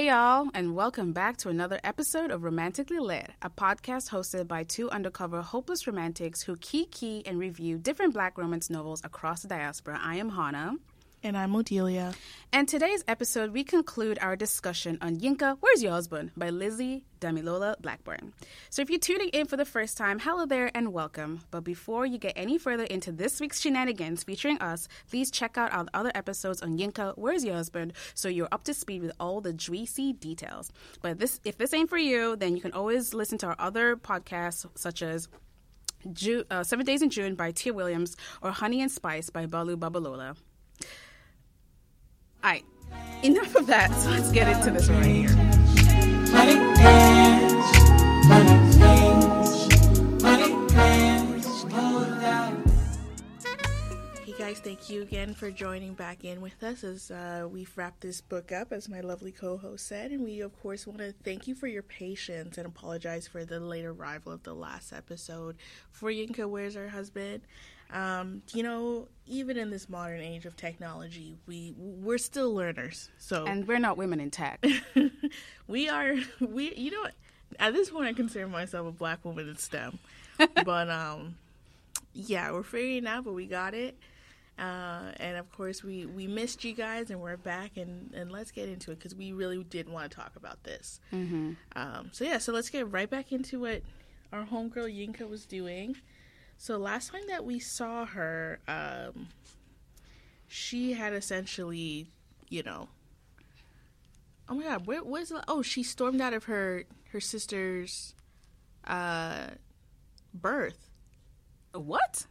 Hey, y'all, and welcome back to another episode of Romantically Lit, a podcast hosted by two undercover hopeless romantics who key key and review different black romance novels across the diaspora. I am Hana. And I'm Odelia. And today's episode, we conclude our discussion on Yinka, Where's Your Huzband? by Lizzie Damilola Blackburn. So if you're tuning in for the first time, hello there and welcome. But before you get any further into this week's shenanigans featuring us, please check out our other episodes on Yinka, Where's Your Huzband? so you're up to speed with all the juicy details. But this, if this ain't for you, then you can always listen to our other podcasts, such as Ju- uh, Seven Days in June by Tia Williams or Honey and Spice by Bolu Babalola. All right, enough of that. So let's get into this right here. Money dance, money things, money dance, no. Hey guys, thank you again for joining back in with us as uh, we've wrapped this book up, as my lovely co host said. And we, of course, want to thank you for your patience and apologize for the late arrival of the last episode. For Yinka, Where's Her Husband? Um, you know, even in this modern age of technology, we we're still learners. So And we're not women in tech. we are we you know at this point i consider myself a black woman in stem but um yeah we're figuring out but we got it uh, and of course we we missed you guys and we're back and and let's get into it because we really did want to talk about this mm-hmm. um, so yeah so let's get right back into what our homegirl yinka was doing so last time that we saw her um, she had essentially you know oh my god where was oh she stormed out of her her sister's uh birth What?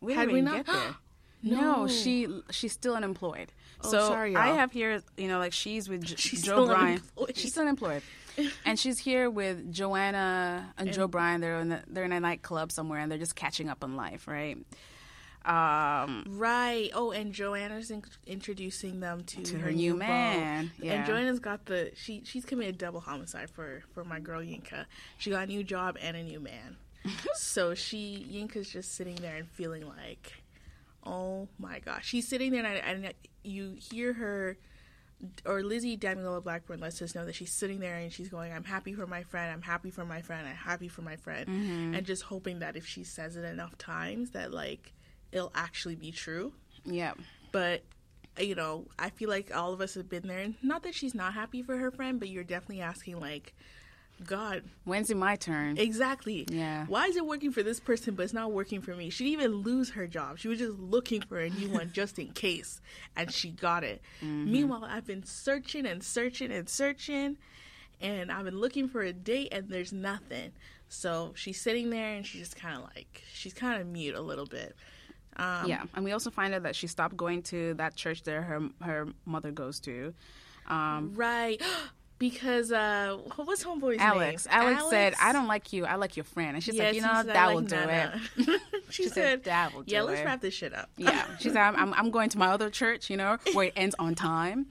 We Had didn't we not- get there. No. no, she she's still unemployed. Oh, so sorry, I y'all. have here, you know, like she's with J- She's Joe Bryan. She's still unemployed, and she's here with Joanna and, Joe Bryan. They're in the, they're in a nightclub somewhere, and they're just catching up on life, right? Um, right oh and joanna's in- introducing them to, To her, her new man, yeah. and joanna's got the she she's committed double homicide for for my girl yinka she got a new job and a new man so she yinka's just sitting there and feeling like oh my gosh she's sitting there and, I, and you hear her or Lizzie Damilola Blackburn lets us know that she's sitting there and she's going, I'm happy for my friend, I'm happy for my friend, I'm happy for my friend. Mm-hmm. And just hoping that if she says it enough times that like it'll actually be true. yeah, But you know, I feel like all of us have been there. Not that she's not happy for her friend, but you're definitely asking like, God, when's it my turn? exactly. Yeah. Why is it working for this person but it's not working for me? She didn't even lose her job. She was just looking for a new one just in case, and she got it. Mm-hmm. Meanwhile, I've been searching and searching and searching, and I've been looking for a date, and there's nothing. So she's sitting there, and she's just kind of like she's kind of mute a little bit. Um, yeah, and we also find out that she stopped going to that church that her her mother goes to. Um, Right. Because uh what's homeboy's Alex. name? Alex, Alex said, "I don't like you. I like your friend." And she's Yeah, like, "You know, that "I will like do it." she, said, said, "That will do it. Yeah, let's wrap this shit up. yeah, she said, I'm, I'm, I'm going to my other church, you know, where it ends on time.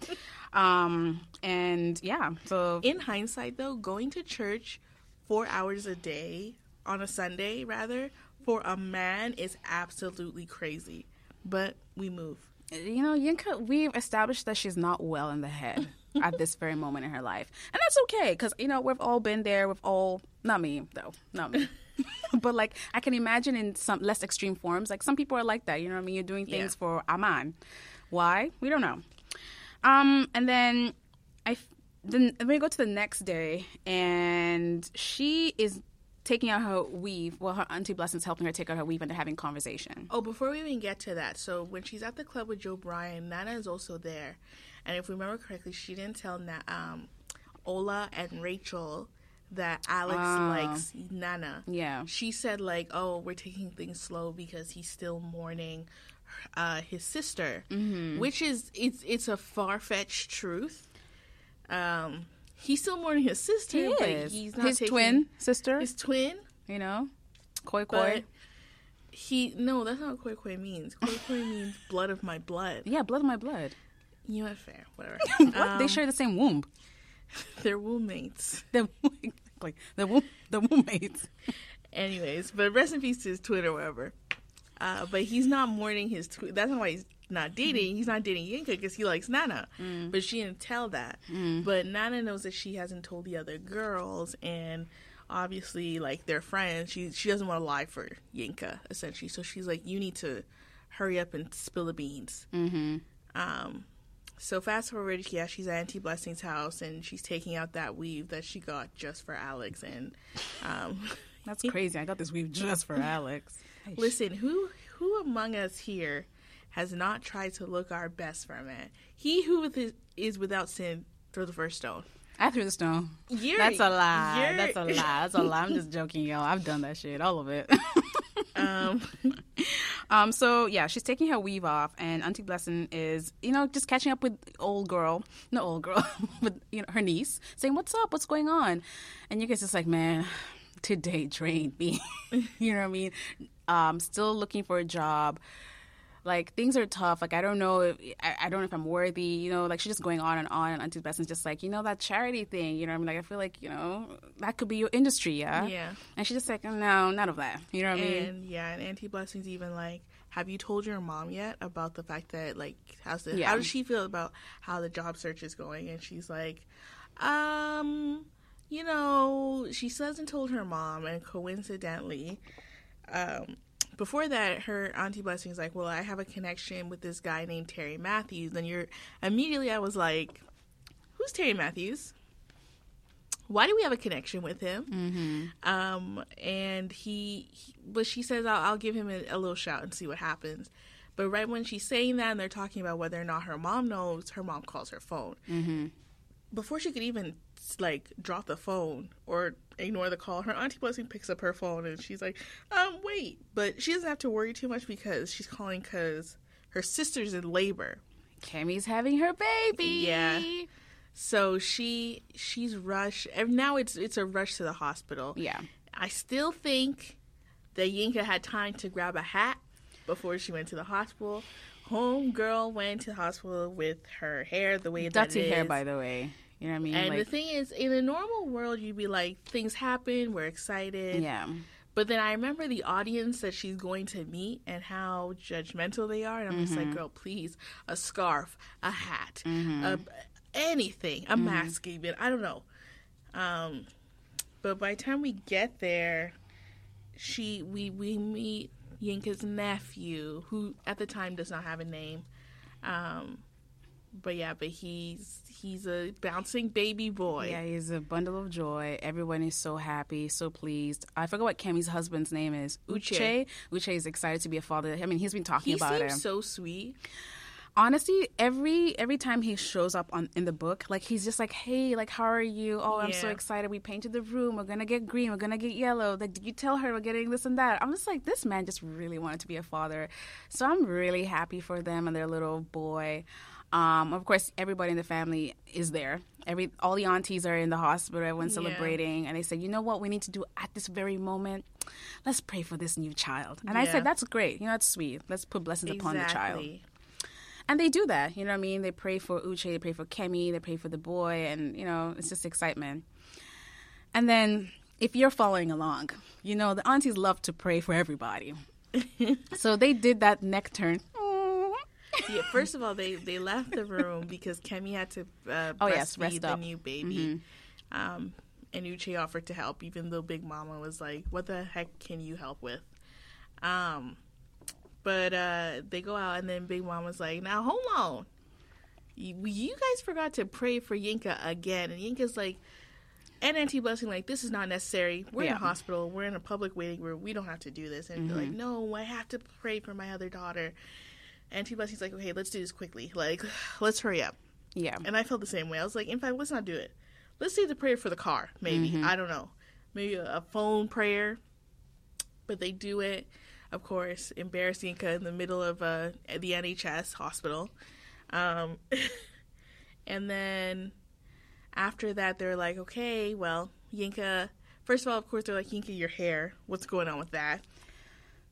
Um, and yeah, so In hindsight, though, going to church four hours a day on a Sunday, rather, for a man is absolutely crazy. But we move. you know, Yinka, we've established that she's not well in the head at this very moment in her life, and that's okay because you know we've all been there. We've all, not me though, not me. but like I can imagine in some less extreme forms, like some people are like that. You know what I mean? You're doing things Yeah. for Aman. Why? We don't know. Um, and then I, then we go to the next day, and she is taking out her weave. Well, her auntie Blessing's helping her take out her weave, and they're having conversation. Oh, before we even get to that, so when she's at the club with Joe Bryan, Nana is also there, and if we remember correctly, she didn't tell Na- um, Ola and Rachel that Alex Ah. likes Nana. Yeah. She said like, "Oh, we're taking things slow because he's still mourning uh, his sister," Mm-hmm. which is it's it's a far fetched truth. Um, he's still mourning his sister, He but is. he's not his twin sister. his twin. you know, koi koi. he no, that's not what koi koi means. Koi koi means blood of my blood. Yeah, blood of my blood. You know what? Fair, whatever. what? they Um, share the same womb. They're roommates. The like the womb, the womb mates. Anyways, but rest in peace to his twin or whatever. Uh, but he's not mourning his twin. That's not why he's not dating. He's not dating Yinka because he likes Nana. But she didn't tell that. But Nana knows that she hasn't told the other girls, and obviously, like they're friends. She she doesn't want to lie for Yinka essentially. So she's like, you need to hurry up and spill the beans. Mm-hmm. Um, so fast forward, yeah, she's at Auntie Blessing's house and she's taking out that weave that she got just for Alex. And um, That's crazy. I got this weave just for Alex. listen, who who among us here has not tried to look our best for a man? He who with his, is without sin throw the first stone. I threw the stone. You're, That's a lie. That's a lie. That's a lie. I'm just joking, y'all. I've done that shit, all of it. um, um. So yeah, she's taking her weave off, and Auntie Blessing is, you know, just catching up with old girl, no old girl, but you know, her niece, saying, "What's up? What's going on?" And you guys just like, man, today drained me. you know what I mean? Um, still looking for a job. Like things are tough. Like I don't know if I, I don't know if I'm worthy. You know, like she's just going on and on. And Auntie Blessing's just like, you know, that charity thing. You know, what I mean, like I feel like you know that could be your industry, yeah. Yeah. And she's just like, no, none of that. You know what I mean? and yeah, and Auntie Blessing's even like, have you told your mom yet about the fact that like how's the Yeah. how does she feel about how the job search is going? And she's like, um, you know, she hasn't told her mom, and coincidentally, um. Before that, her auntie blessing is like, "Well, I have a connection with this guy named Terry Matthews." And you're immediately, I was like, "Who's Terry Matthews? Why do we have a connection with him?" Mm-hmm. um, and he, he but she says I'll, I'll give him a, a little shout and see what happens. But right when she's saying that, and they're talking about whether or not her mom knows, her mom calls her phone. Mm-hmm. Before she could even like drop the phone or ignore the call, her auntie blessing picks up her phone and she's like, "Um, wait," but she doesn't have to worry too much because she's calling because her sister's in labor. Kemi's having her baby. Yeah. So she she's rushed. And now it's it's a rush to the hospital. Yeah. I still think that Yinka had time to grab a hat before she went to the hospital. Home girl went to the hospital with her hair the way that Dirty it hair, is. by the way. You know what I mean? And like, the thing is, in a normal world, you'd be like, things happen, we're excited. yeah. But then I remember the audience that she's going to meet and how judgmental they are. And I'm just Mm-hmm. like, girl, please, a scarf, a hat, a, anything, a mask, even. I don't know. Um, but by the time we get there, she we we meet Yinka's nephew, who at the time does not have a name. Um, but yeah, but he's he's a bouncing baby boy. Yeah, he's a bundle of joy. Everyone is so happy, so pleased. I forgot what Kemi's husband's name is. Uche. Uche. Is excited to be a father. I mean, he's been talking he about seems it. so sweet. Honestly, every every time he shows up on in the book, like he's just like, "Hey, like how are you? Oh, I'm so excited. We painted the room. We're gonna get green. We're gonna get yellow. Like, did you tell her we're getting this and that?" I'm just like, this man just really wanted to be a father. So I'm really happy for them and their little boy. Um, of course, everybody in the family is there. Every all the aunties are in the hospital. Everyone's Yeah. celebrating, and they said, "You know what? We need to do at this very moment. Let's pray for this new child." And I said, "That's great. You know, that's sweet. Let's put blessings upon the child." And they do that, you know what I mean? They pray for Uche, they pray for Kemi, they pray for the boy, and, you know, it's just excitement. And then, if you're following along, you know, the aunties love to pray for everybody. so they did that neck turn. Yeah, first of all, they they left the room because Kemi had to uh, Oh, yes, breastfeed rest the up. new baby. Um, and Uche offered to help, even though Big Mama was like, "What the heck can you help with?" Um, but uh, they go out, and then Big Mama's like, "Now hold on, you, you guys forgot to pray for Yinka again." And Yinka's like, and Auntie Blessing like, "This is not necessary. We're in a hospital. We're in a public waiting room. We don't have to do this." And they're like, "No, I have to pray for my other daughter." Auntie Blessing's like, "Okay, let's do this quickly. Like, let's hurry up." Yeah. And I felt the same way. I was like, in fact, let's not do it. Let's say the prayer for the car, maybe. I don't know. Maybe a, a phone prayer. But they do it, of course, embarrassing Yinka in the middle of uh, the NHS hospital. Um, and then after that, they're like, okay, well, Yinka. First of all, of course, they're like, Yinka, your hair. What's going on with that?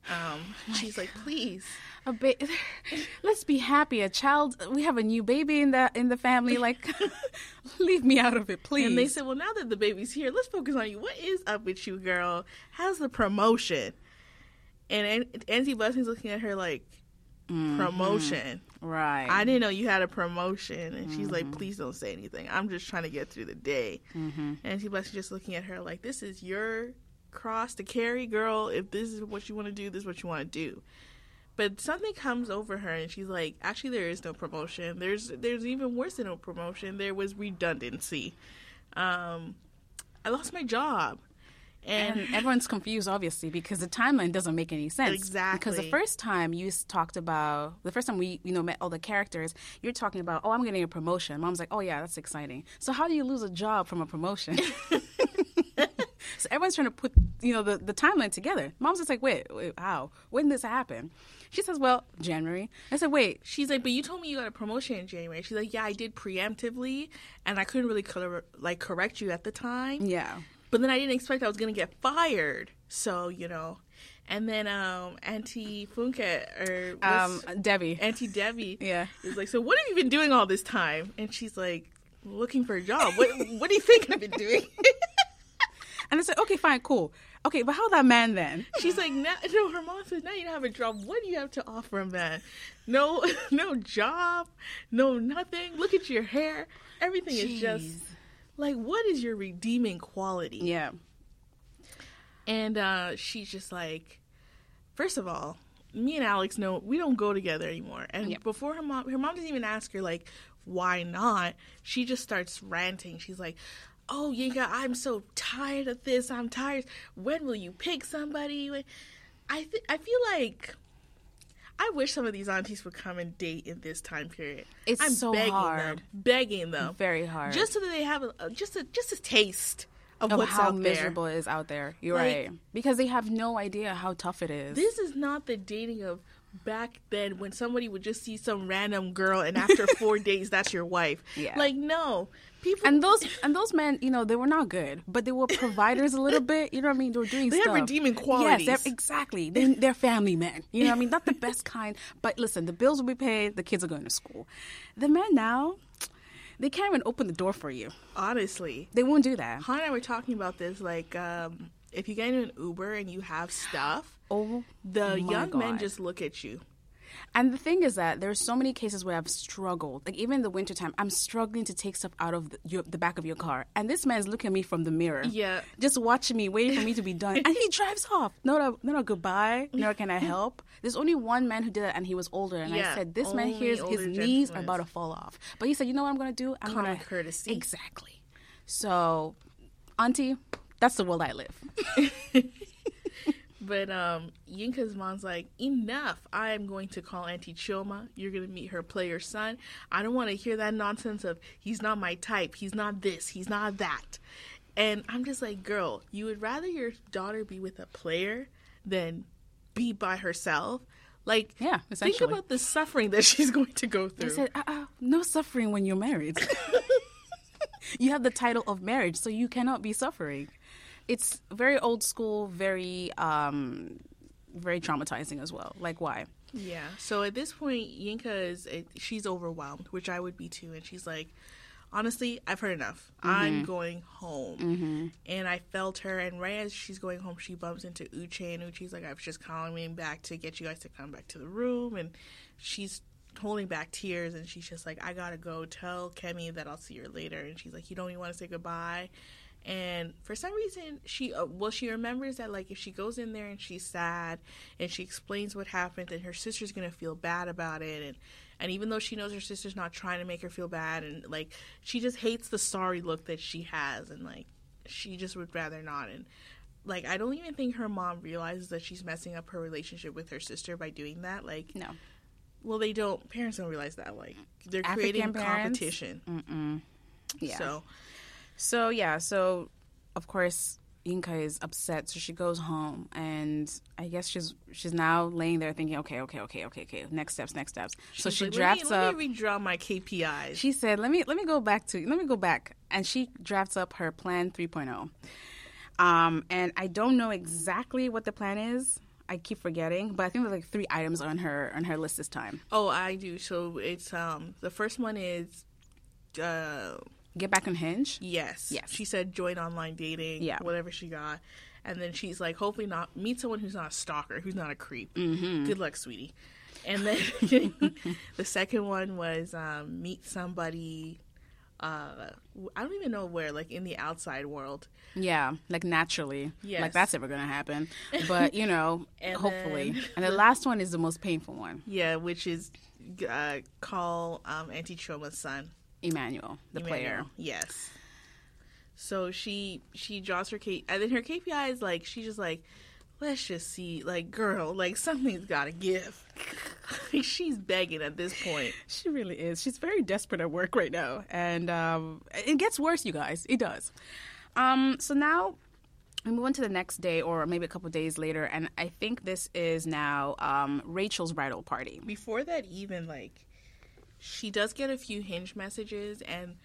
Um, oh she's like, please. A ba- Let's be happy. A child. We have a new baby in the in the family. Like, leave me out of it, please. And they said, "Well, now that the baby's here, let's focus on you. What is up with you, girl? How's the promotion?" And An- Auntie Blessing's looking at her like, mm-hmm. promotion. Right. I didn't know you had a promotion. And she's like, mm-hmm. please don't say anything. I'm just trying to get through the day. And she's basically just looking at her like, this is your cross to carry, girl. If this is what you want to do, this is what you want to do. But something comes over her and she's like, actually, there is no promotion. There's there's even worse than no promotion. There was redundancy. Um, I lost my job. And, and everyone's confused, obviously, because the timeline doesn't make any sense. Exactly. Because the first time you talked about, the first time we, you know, met all the characters, you're talking about, oh, I'm getting a promotion. Mom's like, oh yeah, that's exciting. So how do you lose a job from a promotion? so everyone's trying to put, you know, the, the timeline together. Mom's just like, wait, wait, how? When did this happen? She says, well, January. I said, wait, She's like, but you told me you got a promotion in January. She's like, yeah, I did preemptively, and I couldn't really like correct you at the time. yeah. But then I didn't expect I was gonna get fired. So you know, and then um, Auntie Funke or Um, Debbie. Auntie Debbie, Yeah. is like, so what have you been doing all this time? And she's like, looking for a job. What What do you think I've been doing? And I said, okay, fine, cool. Okay, but how that man then? She's like, no, no, her mom says, now you don't have a job. What do you have to offer a man? No, no job, no nothing. Look at your hair. Everything is just like, what is your redeeming quality? Yeah. And uh, she's just like, first of all, me and Alex know we don't go together anymore. And Yep. before her mom, her mom doesn't even ask her like, why not? She just starts ranting. She's like, "Oh, Yinka, I'm so tired of this. I'm tired. When will you pick somebody?" I th- I feel like. I wish some of these aunties would come and date in this time period. It's I'm so begging hard. them, begging them, Very hard. just so that they have a, just a just a taste of, of what's how out there. miserable it is out there. You're Like- right. Because they have no idea how tough it is. This is not the dating of back then when somebody would just see some random girl and after four days that's your wife. Yeah. Like no. People and those and those men, you know, they were not good, but they were providers a little bit. You know what I mean? They were doing They had stuff. redeeming Yes, qualities. they're, exactly. They, they're family men. You know what I mean? Not the best kind, but listen, the bills will be paid. The kids are going to school. The men now, they can't even open the door for you. honestly. They won't do that. Han and I were talking about this, like, um, if you get in an Uber and you have stuff, Oh, the young men just look at you. And the thing is that there's so many cases where I've struggled. Like even in the wintertime, I'm struggling to take stuff out of the, your, the back of your car, and this man's looking at me from the mirror. Yeah. just watching me, waiting for me to be done, and he drives off. No, no, not a goodbye. Nor can I help. There's only one man who did that, and he was older. And Yeah, I said, this man here, his older knees are about to fall off. But he said, you know what I'm gonna do? I'm gonna courtesy. Exactly. So, Auntie, that's the world I live. But um, Yinka's mom's like, enough. I am going to call Auntie Choma. You're going to meet her player son. I don't want to hear that nonsense of he's not my type. He's not this. He's not that. And I'm just like, girl, you would rather your daughter be with a player than be by herself. Like, Yeah, think about the suffering that she's going to go I through. said, uh, uh, no suffering when you're married. you have the title of marriage, so you cannot be suffering. It's very old school, very, um, very traumatizing as well. Like, why? Yeah. So at this point, Yinka is eh, she's overwhelmed, which I would be too, and she's like, honestly, I've heard enough. I'm going home. And I felt her, and right as she's going home, she bumps into Uche, and Uche's like, I was just calling me back to get you guys to come back to the room, and she's holding back tears, and she's just like, I gotta go. Tell Kemi that I'll see her later, and she's like, you don't even want to say goodbye. And for some reason, she uh, well, she remembers that like if she goes in there and she's sad and she explains what happened, then her sister's gonna feel bad about it, and and even though she knows her sister's not trying to make her feel bad, and like she just hates the sorry look that she has, and like she just would rather not. And like I don't even think her mom realizes that she's messing up her relationship with her sister by doing that. Like, No. well, they don't. Parents don't realize that. Like they're African creating parents? competition. Yeah. So So yeah, so of course Yinka is upset, so she goes home, and I guess she's she's now laying there thinking, okay, okay, okay, okay, okay, next steps, next steps. so she like, drafts let me, up. Let me redraw my KPIs. She said, "Let me let me go back to let me go back," and she drafts up her plan 3.0. Um, and I don't know exactly what the plan is. I keep forgetting, but I think there's like three items on her on her list this time. Oh, I do. So it's um the first one is uh Get back on Hinge. yes. Yes. She said join online dating, Yeah. whatever she got. And then she's like, hopefully not meet someone who's not a stalker, who's not a creep. Good luck, sweetie. And then the second one was um, meet somebody. Uh, I don't even know where, like in the outside world. Yeah, like naturally. Yes. Like that's ever gonna happen. But you know, And hopefully. then- and the last one is the most painful one. Yeah, which is uh, call um, Auntie Choma's son. Emmanuel, the player. Yes. So she she draws her K and then her KPI is like she's just like, let's just see, like girl, like something's gotta give. she's begging at this point. She really is. She's very desperate at work right now, and um, it gets worse, you guys. It does. Um, so now we move on to the next day, or maybe a couple days later, and I think this is now um, Rachel's bridal party. Before that, even like, she does get a few hinge messages, and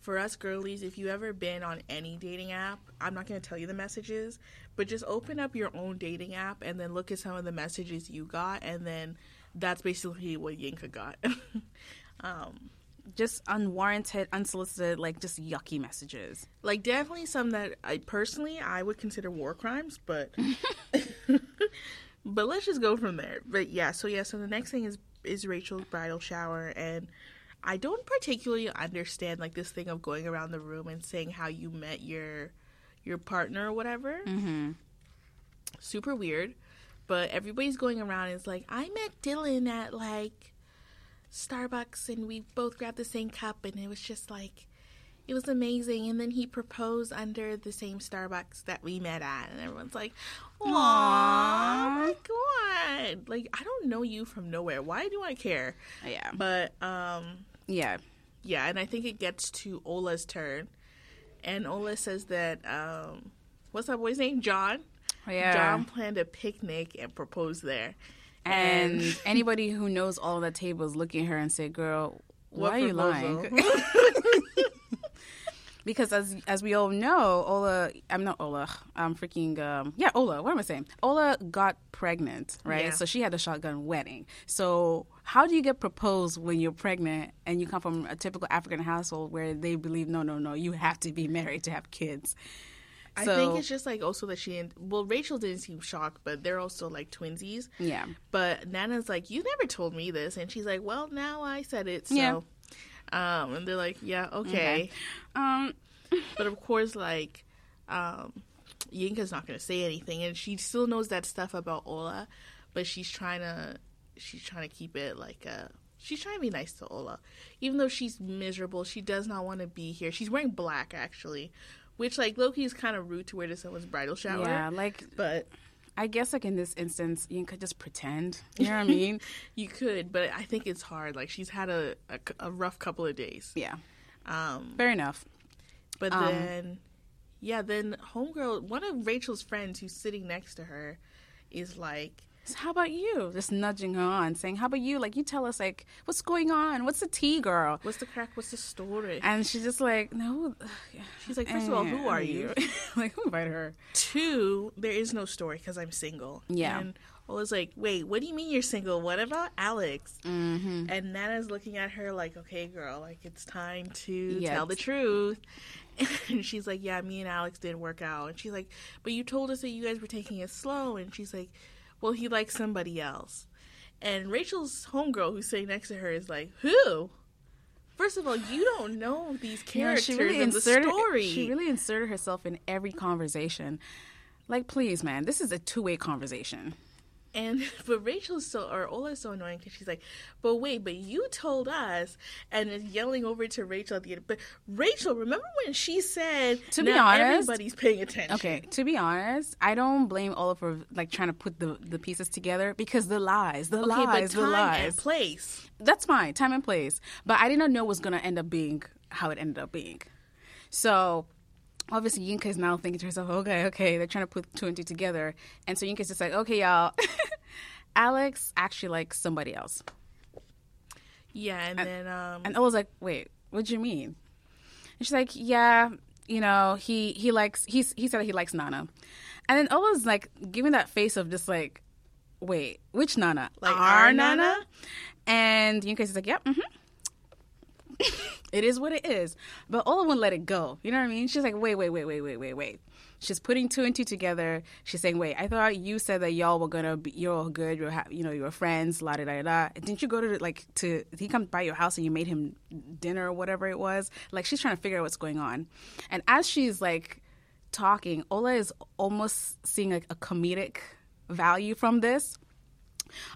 for us girlies, if you ever been on any dating app, I'm not gonna tell you the messages, but just open up your own dating app and then look at some of the messages you got, and then that's basically what Yinka got. um, Just unwarranted, unsolicited, like just yucky messages. like definitely some that I personally I would consider war crimes, but but let's just go from there. But yeah, so yeah, so the next thing is is Rachel's bridal shower and I don't particularly understand like this thing of going around the room and saying how you met your your partner or whatever. Mm-hmm. Super weird. But everybody's going around and it's like, I met Dylan at like Starbucks and we both grabbed the same cup and it was just like it was amazing and then he proposed under the same Starbucks that we met at and everyone's like, Aww, my god. Like I don't know you from nowhere. Why do I care? Yeah, But um yeah. yeah, and I think it gets to Ola's turn. And Ola says that um what's that boy's name? John? Yeah. John planned a picnic and proposed there. And anybody who knows all the tables look at her and say, "Girl, What why are you lying?" because as as we all know, Ola, I'm not Ola, I'm freaking um, yeah, Ola. What am I saying? Ola got pregnant, right? Yeah. So she had a shotgun wedding. So how do you get proposed when you're pregnant and you come from a typical African household where they believe no, no, no, you have to be married to have kids? I think it's just like also that she didn't. Well, Rachel didn't seem shocked, but they're also like twinsies. Yeah. But Nana's like, "You never told me this," and she's like, "Well, now I said it." So, Yeah. um, and they're like, "Yeah, okay." Um, But of course, like, um, Yinka's not gonna say anything, and she still knows that stuff about Ola, but she's trying to, she's trying to keep it like a. She's trying to be nice to Ola, even though she's miserable. She does not want to be here. She's wearing black actually, which like Loki is kind of rude to wear to someone's bridal shower. yeah, like But I guess like in this instance, you could just pretend. You know what I mean? you could, but I think it's hard. Like she's had a, a, a rough couple of days. yeah, Um, fair enough. But Um, then, yeah, then homegirl, one of Rachel's friends who's sitting next to her, is like, So how about you? Just nudging her on, saying, "How about you? Like, you tell us, like, what's going on? What's the tea, girl?" "What's the crack? What's the story?" And she's just like, "No." She's like, first of all, who are you? like, who invited her? Two, there is no story because I'm single. Yeah. And I was like, wait, what do you mean you're single? What about Alex? Mm-hmm. And Nana's looking at her like, okay, girl, like it's time to Yeah, tell the truth. And she's like, yeah, me and Alex didn't work out. And she's like, but you told us that you guys were taking it slow. And she's like, well, he likes somebody else. And Rachel's homegirl who's sitting next to her is like, who? First of all, you don't know these characters she really in the story. She really inserted herself in every conversation. Like, please, man, this is a two-way conversation. And but Rachel's so or Ola's so annoying because she's like, but wait, but you told us, and is yelling over to Rachel at the end. But Rachel, remember when she said, To be honest- everybody's paying attention." Okay, to be honest, I don't blame Ola for like trying to put the the pieces together because the lies, the Okay, lies, but the lies. and place. that's fine, time and place. But I did not know it was gonna end up being how it ended up being. So obviously Yinka is now thinking to herself, okay, okay, they're trying to put two and two together. And so Yinka's just like, okay, y'all, Alex actually likes somebody else. Yeah, and, then um, And Ola's like, wait, what do you mean? And she's like, yeah, you know, he he likes he's he said that he likes Nana. And then Ola's like giving that face of just like, wait, which Nana? Like our Nana? And Yinka's like, yep, mm-hmm. It is what it is. But Ola won't let it go. You know what I mean? She's like, wait, wait, wait, wait, wait, wait, wait. She's putting two and two together. She's saying, wait, I thought you said that y'all were gonna be, you're all good. You're, ha- you know, you're friends. La da da da. Didn't you go to like to? He come by your house and you made him dinner or whatever it was? Like she's trying to figure out what's going on. And as she's like talking, Ola is almost seeing like a comedic value from this.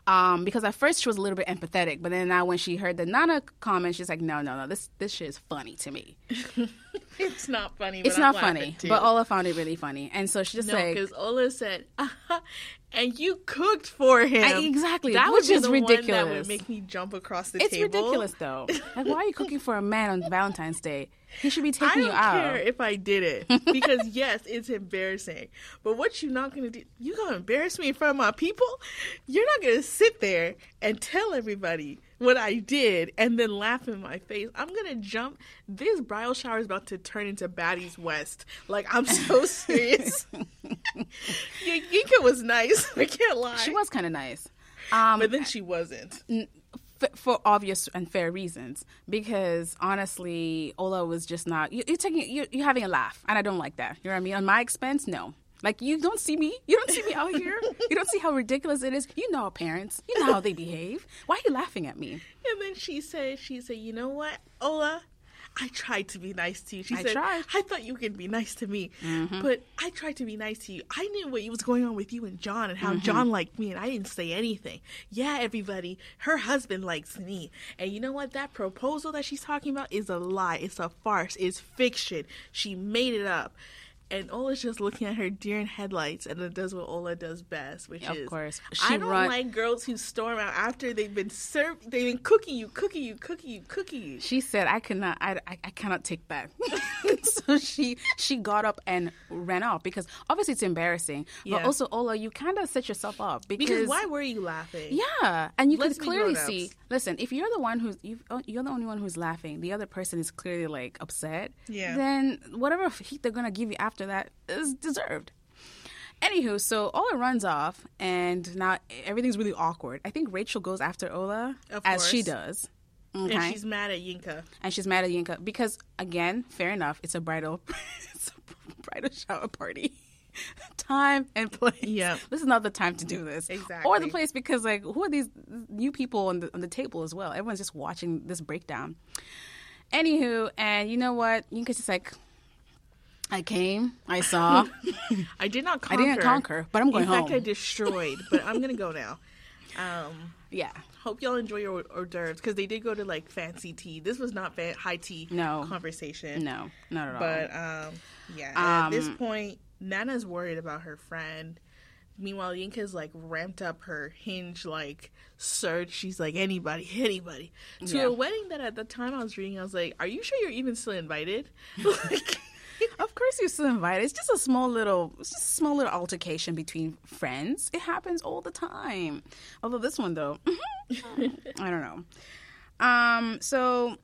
Um, because at first she was a little bit empathetic, but then now when she heard the Nana comment, she's like, "No, no, no, this this shit is funny to me. It's not funny. It's but not I'm funny." But Ola found it really funny, and so she just No, like, because Ola said, and you cooked for him. I- exactly, That which would be is the One that would make me jump across the "It's table. ridiculous, though. Like, why are you cooking for a man on Valentine's Day? He should be I taking don't you out." care if I did it because yes, it's embarrassing. But what you not gonna do? You gonna embarrass me in front of my people? You're not gonna sit there and tell everybody what I did and then laugh in my face. I'm gonna jump. This bridal shower is about to turn into Baddies West. Like I'm so serious. Your Yinka was nice. I can't lie. she was kind of nice. Um, but then she wasn't. f- for obvious and fair reasons because honestly ola was just not you, you're taking you're, you're having a laugh and i don't like that you know what i mean on my expense no like you don't see me you don't see me out here you don't see how ridiculous it is you know our parents you know how they behave why are you laughing at me And then she said, she said, you know what, Ola? I tried to be nice to you. She I said, tried. I thought you could be nice to me, mm-hmm. but I tried to be nice to you. I knew what was going on with you and John and how mm-hmm. John liked me, and I didn't say anything. Yeah, everybody, her husband likes me. And you know what? That proposal that she's talking about is a lie. It's a farce. It's fiction. She made it up. And Ola's just looking at her deer in headlights, and it does what Ola does best, which Of is, course. I don't run- like girls who storm out after they've been served, they've been cooking you, cooking you, cooking you, cooking you. she said i cannot i, I, I cannot take that so she she got up and ran off because obviously it's embarrassing but also ola you kind of set yourself up because, Because why were you laughing? Yeah, and you Let's could clearly see. Listen, if you're the one who's you, oh, you're the only one who's laughing, the other person is clearly like upset. Yeah. Then whatever heat they're gonna give you after that is deserved. Anywho, so Ola runs off, and now everything's really awkward. I think Rachel goes after Ola Of as she does. Okay. And she's mad at Yinka. and she's mad at Yinka because again, fair enough, it's a bridal it's a bridal shower party. time and place. Yeah. This is not the time to do this. Exactly. Or the place because like who are these new people on the on the table as well? Everyone's just watching this breakdown. Anywho, and you know what? Yinka's just like I came, I saw. I did not I conquer. didn't conquer, but I'm going In fact, home. I destroyed, but I'm gonna go now. Um, yeah. hope y'all enjoy your hors d'oeuvres because they did go to like fancy tea. This was not high tea No. conversation. No, not at all. But um, yeah, at this Um, point, Nana's worried about her friend. Meanwhile, Yinka's like ramped up her hinge like search. She's like anybody, anybody to Yeah. a wedding that at the time I was reading, I was like, "Are you sure you're even still invited?" like, Of course, you're still invited. It's just a small little, it's just a small little altercation between friends. It happens all the time. Although this one, though, I don't know. Um, so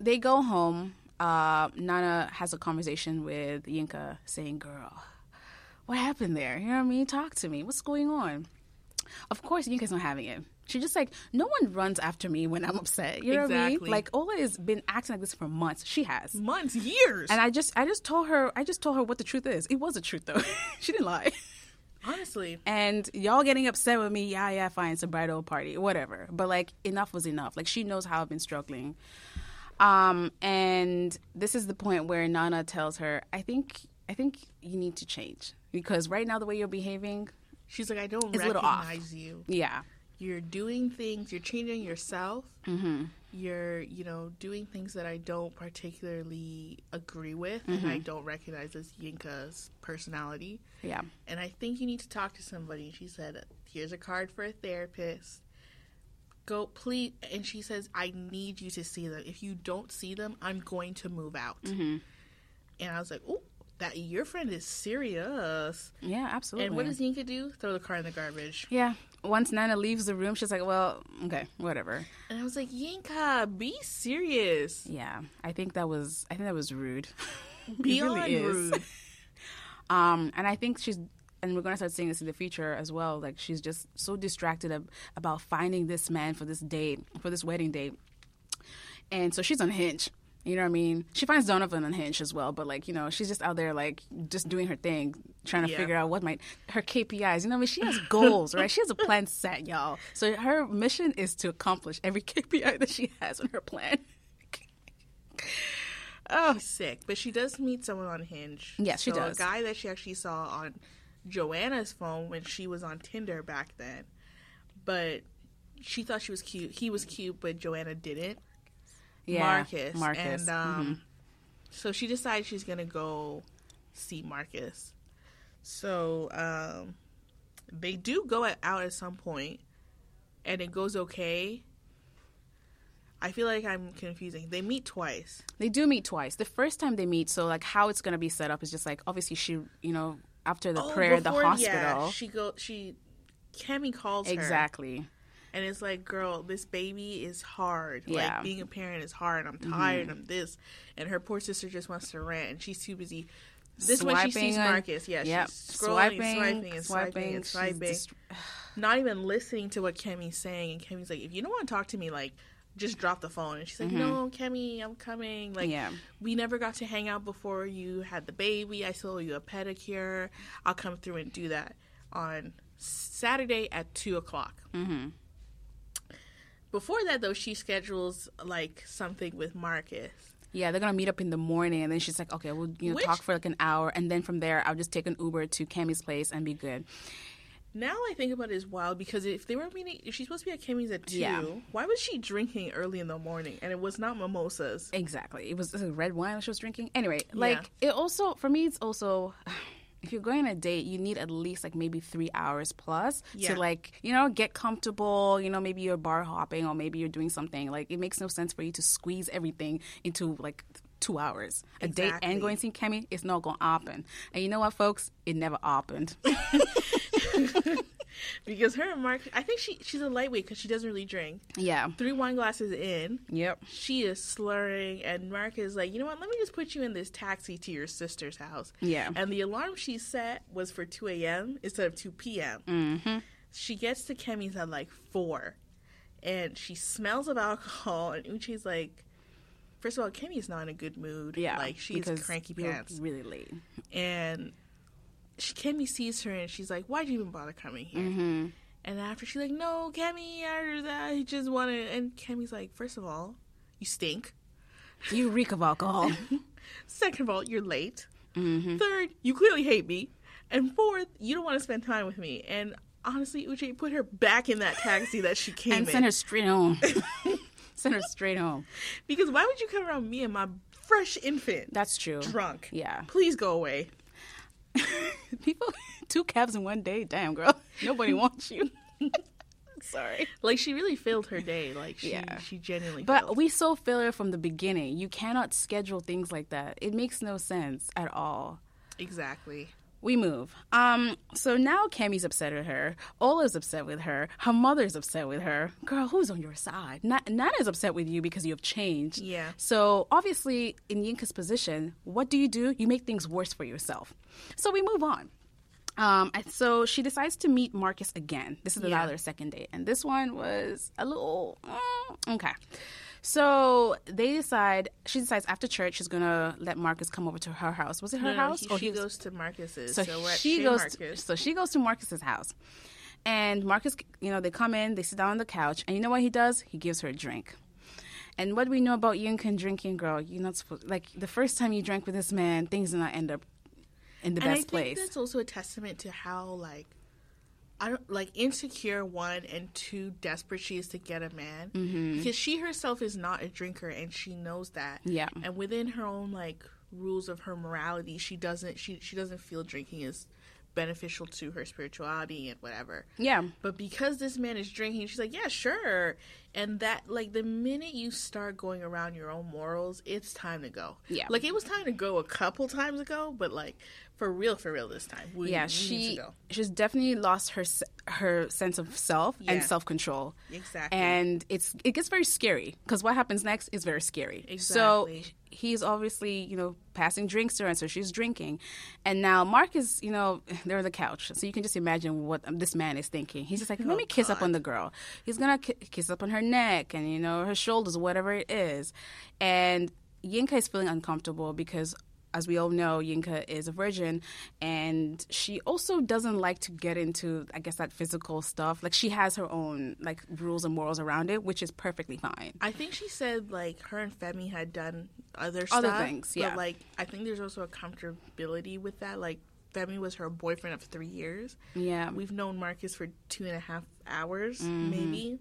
they go home. Uh, Nana has a conversation with Yinka, saying, "Girl, what happened there? You know what I mean? Talk to me. What's going on?" Of course, Yinka's not having it. She's just like, no one runs after me when I'm upset. You know what I mean? Like Ola has been acting like this for months. She has. months, years. And I just I just told her I just told her what the truth is. It was the truth though. she didn't lie. Honestly, And y'all getting upset with me, yeah, yeah, fine, it's a bridal party, whatever. But like enough was enough. Like she knows how I've been struggling. Um and this is the point where Nana tells her, I think I think you need to change. Because right now the way you're behaving, she's like, "I don't It's a little off. recognize you. yeah. You're doing things. You're changing yourself. Mm-hmm. You're, you know, doing things that I don't particularly agree with, and Mm-hmm. I don't recognize as Yinka's personality. Yeah. And I think you need to talk to somebody. She said, "Here's a card for a therapist. Go, please." And she says, "I need you to see them. If you don't see them, I'm going to move out." Mm-hmm. And I was like, "Oh, that your friend is serious." Yeah, absolutely. And what does Yinka do? Throw the car in the garbage. Yeah. Once Nana leaves the room, she's like, Well, okay, whatever. And I was like, Yinka, be serious. Yeah. I think that was I think that was rude. Beyond really rude. Um, and I think she's, and we're gonna start seeing this in the future as well. Like she's just so distracted ab- about finding this man for this date, for this wedding date, and so she's unhinged. You know what I mean? She finds Donovan unhinged as well, but like you know, she's just out there like just doing her thing, trying to Yeah. figure out what might her KPIs. You know, what I mean, she has goals, right? She has a plan set, y'all. So her mission is to accomplish every KPI that she has in her plan. oh, sick, but she does meet someone on Hinge. Yes, she does. A guy that she actually saw on Joanna's phone when she was on Tinder back then, but she thought she was cute. He was cute, but Joanna didn't. Yeah, Marcus. Marcus. And um, Mhm. so she decides she's gonna go see Marcus. So um, they do go out at some point, and it goes okay. I feel like I'm confusing. They meet twice. They do meet twice. The first time they meet, so like how it's gonna be set up is just like obviously she, you know, after the Oh, prayer, the hospital. Yeah, she go. She Kemi calls her exactly. And it's like, girl, this baby is hard. Yeah. Mm-hmm. Like being a parent is hard. I'm tired. I'm this, and her poor sister just wants to rant, and she's too busy. This when she Swiping sees Marcus, yeah, Yep. she's scrolling, swiping, and swiping, and swiping, and swiping, dist- not even listening to what Kemi's saying. And Kemi's like, if you don't want to talk to me, like, just drop the phone. And she's like, no, Kemi, I'm coming. Like, Mm-hmm. Yeah. we never got to hang out before you had the baby. I owe you a pedicure. I'll come through and do that on Saturday at two o'clock. Mhm. Before that, though, she schedules like something with Marcus. Yeah, they're gonna meet up in the morning, and then she's like, "Okay, we'll you know Which- talk for like an hour, and then from there, I'll just take an Uber to Kemi's place and be good." Now I think about it is wild because if they were meeting, if she's supposed to be at Kemi's at two, Yeah. why was she drinking early in the morning? And it was not mimosas. Exactly, it was, it was red wine that she was drinking. Anyway, like it also for me, it's also. If you're going on a date, you need at least like maybe three hours plus Yeah. to like you know get comfortable. You know maybe you're bar hopping or maybe you're doing something. Like it makes no sense for you to squeeze everything into like two hours. A date and going to see Kemi, it's not gonna happen. And you know what, folks? It never happened. Because her and Mark, I think she she's a lightweight because she doesn't really drink. yeah. Three wine glasses in, Yep. she is slurring, and Mark is like, you know what? Let me just put you in this taxi to your sister's house. Yeah. And the alarm she set was for 2 a.m. instead of 2 p.m. Mm-hmm. She gets to Kemi's at like 4, and she smells of alcohol, and Uche's like, first of all, Kemi's not in a good mood. Yeah. Like, she's cranky pants. Really late. And she, Kemi sees her, and she's like, why'd you even bother coming here? Mm-hmm. And after she's like, no, Kemi, I, I just wanted. And Kemi's like, first of all, you stink. You reek of alcohol. Second of all, you're late. mm-hmm. Third, you clearly hate me. And fourth, you don't want to spend time with me. And honestly, Uche put her back in that taxi that she came And in. send her straight home. send her straight home. because why would you come around me and my fresh infant That's true. drunk? Yeah. Please go away. People, two cabs in one day. Damn, girl. Nobody wants you. Sorry. Like she really failed her day. Like she, Yeah. she genuinely. But we so failure from the beginning. You cannot schedule things like that. It makes no sense at all. exactly. We move. Um, so now Kemi's upset with her. Ola's upset with her. Her mother's upset with her. Girl, who's on your side? Na- Nana's upset with you because you have changed. Yeah. So obviously, in Yinka's position, what do you do? You make things worse for yourself. So we move on. Um, so she decides to meet Marcus again. This is Yeah. another second date, and this one was a little mm, okay. So they decide. She decides after church she's gonna let Marcus come over to her house. Was it her No, house he- or she he was- goes to Marcus's. so, So, she goes. Marcus. so she goes to Marcus's house, and Marcus, you know, they come in, they sit down on the couch, and you know what he does? He gives her a drink. And what we know about Yunkin drinking, girl? You're not supposed like the first time you drank with this man, things did not end up in the and I best think place. that's also a testament to how like I don't like insecure one and two desperate she is to get a man Mm-hmm. because she herself is not a drinker and she knows that. Yeah. And within her own like rules of her morality, she doesn't she she doesn't feel drinking is beneficial to her spirituality and whatever. Yeah, But because this man is drinking, she's like, yeah, sure. And that, like, the minute you start going around your own morals, it's time to go. Yeah. Like, it was time to go a couple times ago, but, like, for real, for real this time. We, yeah. we need She to go. she's definitely lost her her sense of self Yeah. and self control. Exactly. and it's it gets very scary because what happens next is very scary. Exactly. So he's obviously you know passing drinks to her, and so she's drinking, and now Mark is you know they're on the couch, so you can just imagine what this man is thinking. He's just like, oh, let Oh, me kiss up on the girl. He's gonna ki- kiss up on her neck and you know her shoulders, whatever it is, and Yinka is feeling uncomfortable because as we all know, Yinka is a virgin, and she also doesn't like to get into, I guess, that physical stuff. Like she has her own like rules and morals around it, which is perfectly fine. I think she said like her and Femi had done other Other stuff, things, yeah. But like I think there's also a comfortability with that. Like Femi was her boyfriend of three years. Yeah, We've known Marcus for two and a half hours, Mm-hmm. maybe.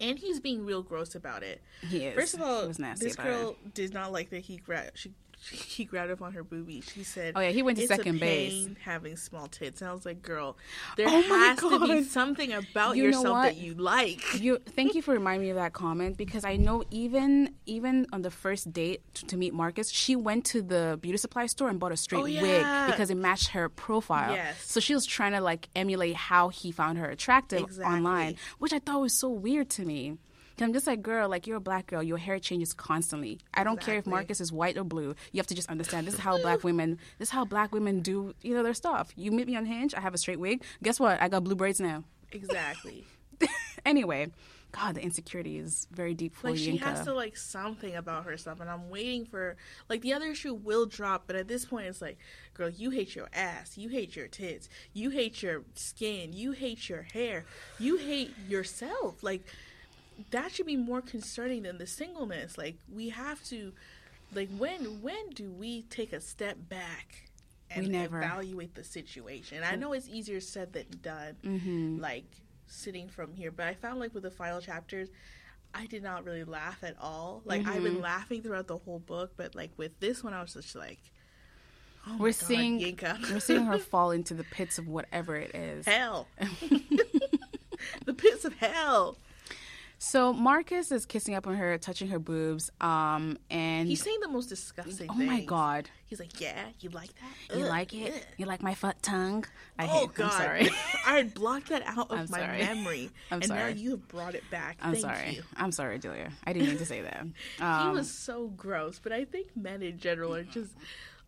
And he's being real gross about it. he is. First of all, He was nasty this girl it. did not like that he grabbed she he grabbed up on her boobie. She said, Oh, yeah, he went to "It's a second base." Having small tits." And I was like, "Girl, there Oh has to be something about You yourself that you like." You thank you for reminding me of that comment because I know even even on the first date t- to meet Marcus, she went to the beauty supply store and bought a straight Oh, yeah. wig because it matched her profile. Yes. So she was trying to like emulate how he found her attractive Exactly. online, which I thought was so weird to me. 'Cause I'm just like, girl, like you're a black girl. Your hair changes constantly. I don't care if Marcus is white or blue. You have to just understand this is how black women. This is how black women do you know their stuff. You meet me on Hinge. I have a straight wig. Guess what? I got blue braids now. Exactly. anyway, God, the insecurity is very deep for like she has to like something about herself and i'm waiting for like the other shoe will drop but at this point it's like girl you hate your ass you hate your tits you hate your skin you hate your hair you hate yourself like that should be more concerning than the singleness like we have to like when when do we take a step back and evaluate the situation i know it's easier said than done Mm-hmm. like sitting from here but i found like with the final chapters i did not really laugh at all like i've Mm-hmm. been laughing throughout the whole book but like with this one i was just like oh we're God, seeing Yinka. we're seeing her fall into the pits of whatever it is. hell the pits of hell So Marcus is kissing up on her, touching her boobs, um, and he's saying the most disgusting oh my god, he's like yeah you like that you Ugh, like it? ugh." You like my foot tongue? I Oh hate. God! I'm sorry. I had blocked that out of I'm my sorry. memory, I'm and now sorry. you have brought it back. I'm Thank sorry. you. I'm sorry, Julia. I didn't mean to say that. he Um, was so gross, but I think men in general are just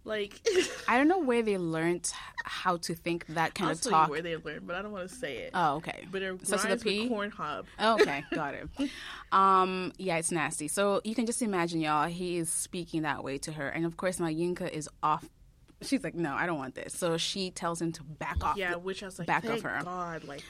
like I don't know where they learned how to think that kind I'll of talk. you where they learned, but I don't want to say it. Oh, okay. but it Starts rhymes P? with corn hub. Oh, okay, got it. Um, yeah, it's nasty. So you can just imagine, y'all. He is speaking that way to her, and of course, my Yinka is off. She's like, "No, I don't want this." So she tells him to back off. Yeah, which I was like, back thank of her. God, like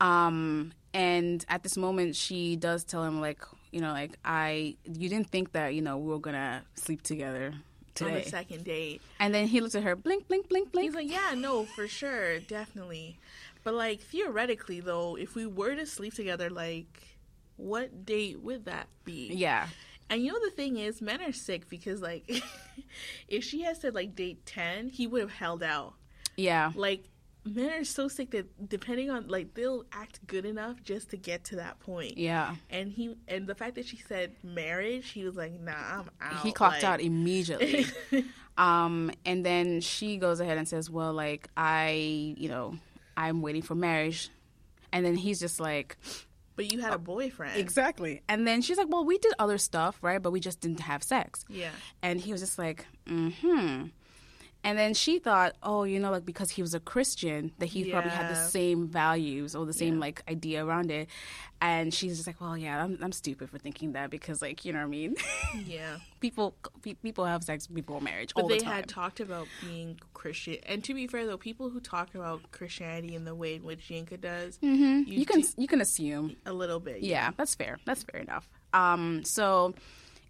Um, and at this moment, she does tell him, like, you know, like I, you didn't think that, you know, we were gonna sleep together on the second date. And then he looks at her, blink, blink, blink, blink. He's like, yeah, no, for sure, definitely. But like theoretically, though, if we were to sleep together, like, what date would that be? yeah, And you know the thing is, men are sick because like, if she had said like date ten, he would have held out. yeah, Like, men are so sick that depending on like they'll act good enough just to get to that point. yeah. And he and the fact that she said marriage, he was like, nah, I'm out. He clocked Like- out immediately. um, and then she goes ahead and says, "Well, like I, you know, I'm waiting for marriage." And then he's just like, but you had a boyfriend. "Exactly." And then she's like, "Well, we did other stuff, right? But we just didn't have sex." Yeah. And he was just like, "Hmm." And then she thought, oh, you know, like because he was a Christian, that he probably had the same values or the same Yeah. like idea around it. And she's just like, well, yeah, I'm, I'm stupid for thinking that because, like, you know what I mean? Yeah. people pe- people have sex before marriage But all they the time. had talked about being Christian. And to be fair, though, people who talk about Christianity in the way in which Yinka does, Mhm. you You can you can assume. a little bit. Yeah, that's fair. That's fair enough. Um, so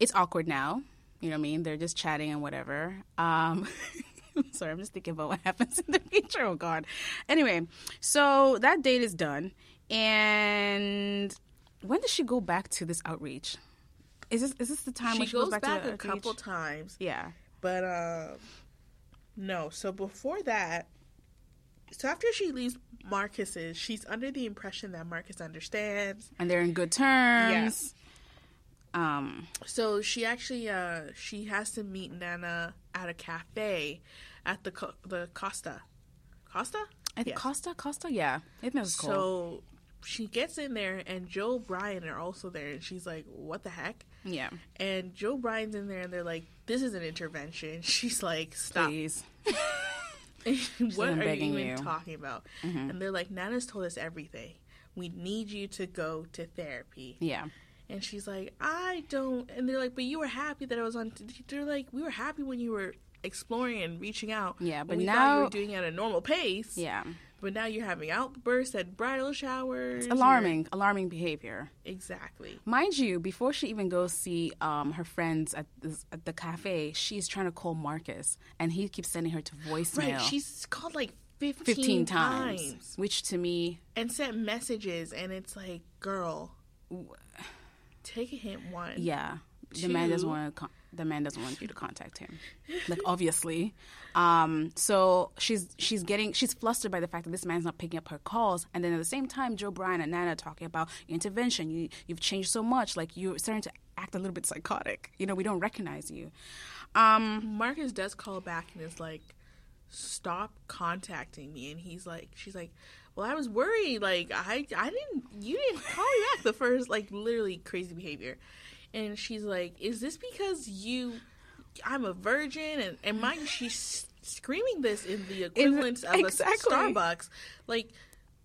it's awkward now. You know what I mean? They're just chatting and whatever. Um, sorry, I'm just thinking about what happens in the future. Oh God. Anyway, so that date is done, and when does she go back to this outreach? Is this is this the time She when she goes goes back, back to the a couple outreach? times. Yeah. But um no, so before that so after she leaves Marcus's, she's under the impression that Marcus understands. And they're in good terms. Um. So she actually uh she has to meet Nana at a cafe at the Co- the Costa. Costa? I think Yes. Costa, Costa, yeah. I think that's cool. So she gets in there and Joe Bryan are also there and she's like, What the heck? yeah, And Joe Bryan's in there and they're like, This is an intervention. She's like, Stop. please. what are you even you. Mm-hmm. talking about? And they're like, Nana's told us everything. We need you to go to therapy. Yeah, And she's like, I don't. And they're like, but you were happy that I was on. They're like, we were happy when you were exploring and reaching out. Yeah, but thought you now- were doing it at a normal pace. Yeah. But now you're having outbursts at bridal showers. You're- Alarming, alarming behavior. Exactly. Mind you, before she even goes see um, her friends at, this, at the cafe, she's trying to call Marcus, and he keeps sending her to voicemail. Right. She's called like 15, 15 times. times, which to me, and sent messages, and it's like, girl, take a hint. One. yeah, the man doesn't want to. Con- the man doesn't want you to contact him, like obviously. Um, so she's she's getting she's flustered by the fact that this man's not picking up her calls, and then at the same time, Joe Bryan and Nana are talking about intervention. You you've changed so much, like you're starting to act a little bit psychotic. You know, we don't recognize you. Um, Marcus does call back and is like, "Stop contacting me." And he's like, "She's like, well, I was worried. Like, I, I didn't, you didn't call me back the first, like, literally crazy behavior." And she's like, "Is this because you? I'm a virgin?" And and mind she's screaming this in the equivalent of exactly. a Starbucks, like.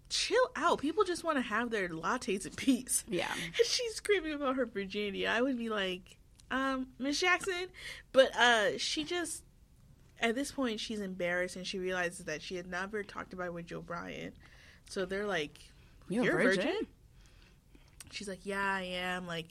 Chill out. People just want to have their lattes in peace. Yeah. And she's screaming about her virginity. I would be like, um, Miss Jackson, but uh, she just at this point she's embarrassed and she realizes that she had never talked about it with Joe Bryan. So they're like, You're a "You're, a virgin?" virgin? She's like, "Yeah, I am." Like,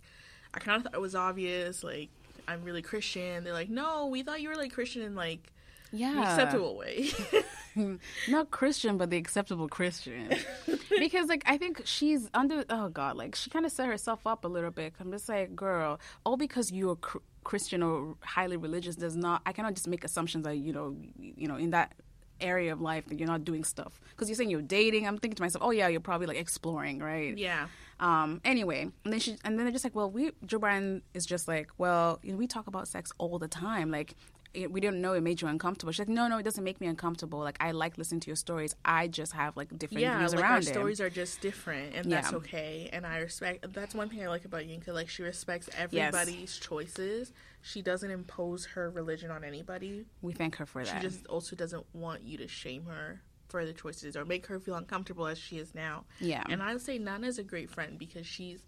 I kind of thought it was obvious. Like, I'm really Christian. They're like, "No, we thought you were like Christian in like yeah, acceptable way." not Christian, but the acceptable Christian. because like I think she's under oh god, like she kind of set herself up a little bit. I'm just like, girl, all because you're cr- Christian or highly religious does not. I cannot just make assumptions that you know, you know, in that area of life that you're not doing stuff because you're saying you're dating. I'm thinking to myself, oh yeah, you're probably like exploring, right? yeah. Um. Anyway, and then she, and then they're just like, well, we Joe Bryan is just like, well, you know, we talk about sex all the time, like. We didn't know it made you uncomfortable. She's like, no, no, it doesn't make me uncomfortable. Like, I like listening to your stories. I just have like different yeah, views like around our it. stories are just different, and that's Yeah. okay. And I respect. That's one thing I like about Yinka. Like she respects everybody's choices. She doesn't impose her religion on anybody. We thank her for that. She just also doesn't want you to shame her for the choices or make her feel uncomfortable as she is now. Yeah. And I would say Nana's a great friend because she's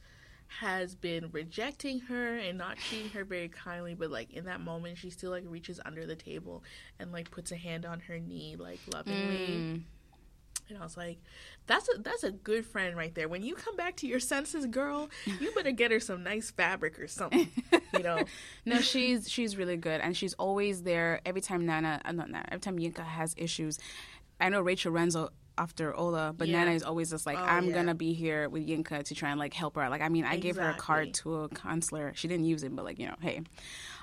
has been rejecting her and not treating her very kindly, but like in that moment she still like reaches under the table and like puts a hand on her knee like lovingly. Mm. And I was like, "That's a that's a good friend right there. When you come back to your senses, girl, you better get her some nice fabric or something. You know, no, she's she's really good, and she's always there every time Nana, uh, not Nana, every time Yinka has issues. I know Rachel runs o- after Ola, but Yeah. Nana is always just like, Oh, I'm yeah. gonna be here with Yinka to try and like help her out. Like, I mean, I gave her a card to a counselor. She didn't use it, but like, you know, hey.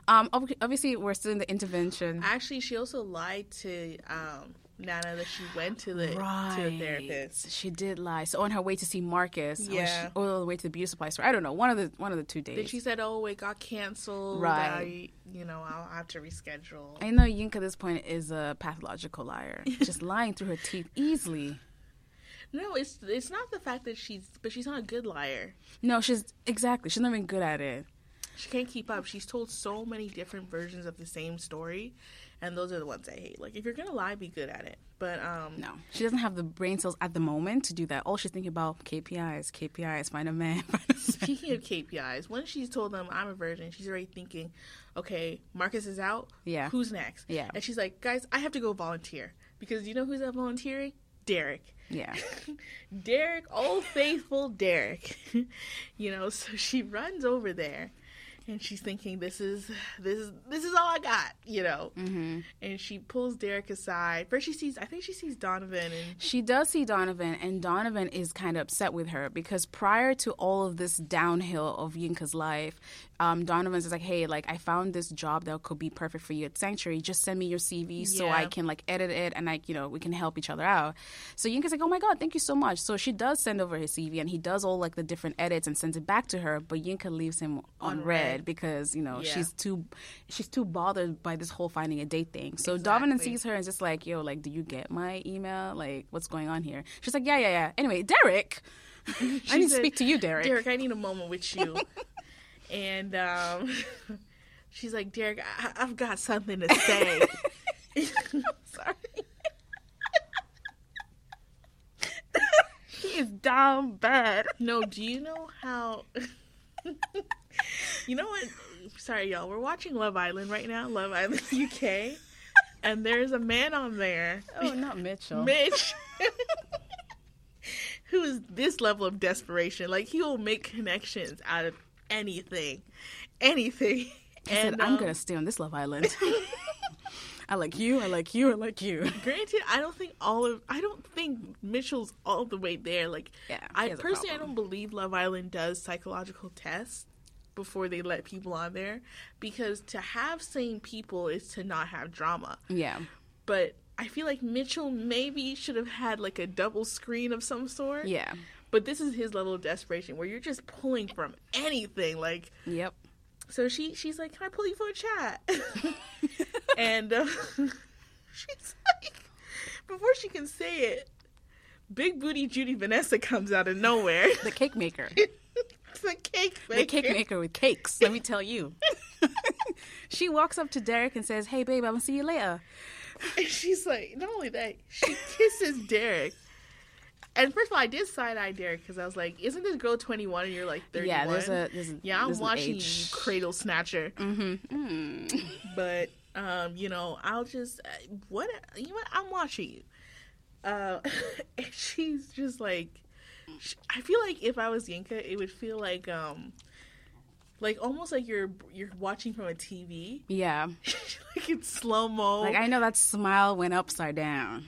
Um, ob- obviously, we're still in the intervention. actually, she also lied to um, Nana that she went to the to the therapist. She did lie. So on her way to see Marcus, Yeah. or, or oh, the way to the beauty supply store. I don't know. One of the one of the two days. Then she said, "Oh, it got canceled. Right. I, you know, I'll have to reschedule." I know Yinka at this point is a pathological liar, just lying through her teeth easily. No, it's it's not the fact that she's, but she's not a good liar. No, she's exactly. She's not even good at it. She can't keep up. She's told so many different versions of the same story, and those are the ones I hate. Like, if you're gonna lie, be good at it. But um, No, she doesn't have the brain cells at the moment to do that. All she's thinking about KPIs, KPIs, find a man. Find a man. Speaking of KPIs, when she's told them I'm a virgin, she's already thinking, okay, Marcus is out. Yeah. Who's next? Yeah. And she's like, guys, I have to go volunteer because you know who's out volunteering? Derek. yeah, Derek, old faithful Derek. you know, so she runs over there and she's thinking this is this is this is all I got, you know. Mm-hmm. And she pulls Derek aside. First she sees I think she sees Donovan and she does see Donovan, and Donovan is kind of upset with her because prior to all of this downhill of Yinka's life, um, Donovan's is like, "Hey, like I found this job that could be perfect for you at Sanctuary. Just send me your CV so I can like edit it and like you know we can help each other out." So Yinka's like, "Oh my god, thank you so much." So she does send over his CV, and he does all like the different edits and sends it back to her. But Yinka leaves him on, On red red. Because you know Yeah. she's too she's too bothered by this whole finding a date thing. So Exactly. sees her and just like, "Yo, like, do you get my email? Like, what's going on here?" She's like, "Yeah, yeah, yeah." Anyway, Derek, I need to speak to you, Derek. Derek, I need a moment with you. and um, she's like, Derek, I- I've got something to say. Sorry. he is down bad. no, do you know how? You know what? Sorry, y'all. We're watching Love Island right now, Love Island UK, and there's a man on there, Oh, not Mitchell. Mitch, who is this level of desperation. Like he will make connections out of anything, anything. And said, I'm um, gonna stay on this Love Island. I like you. I like you. I like you. Granted, I don't think all of I don't think Mitchell's all the way there. Like, Yeah, I personally I don't believe Love Island does psychological tests before they let people on there because to have sane people is to not have drama. Yeah. But I feel like Mitchell maybe should have had like a double screen of some sort. Yeah. But this is his level of desperation where you're just pulling from anything. Like, Yep. so she she's like, "Can I pull you for a chat?" and uh, she's like, before she can say it, big booty Judy Vanessa comes out of nowhere. The cake maker. A cake maker. The cake maker with cakes. Let me tell you. she walks up to Derek and says, "Hey, babe, I'm gonna see you later." And she's like, not only that, she kisses Derek. And first of all, I did side eye Derek because I was like, "Isn't this girl 21 and you're like 31?" Yeah, there's a there's yeah, I'm watching you, cradle snatcher. Mm. but um, you know, I'll just uh, what you know. What, I'm watching you. Uh, and she's just like, I feel like if I was Yinka, it would feel like um, like almost like you're you're watching from a TV, Yeah. like it's slow mo. Like I know that smile went upside down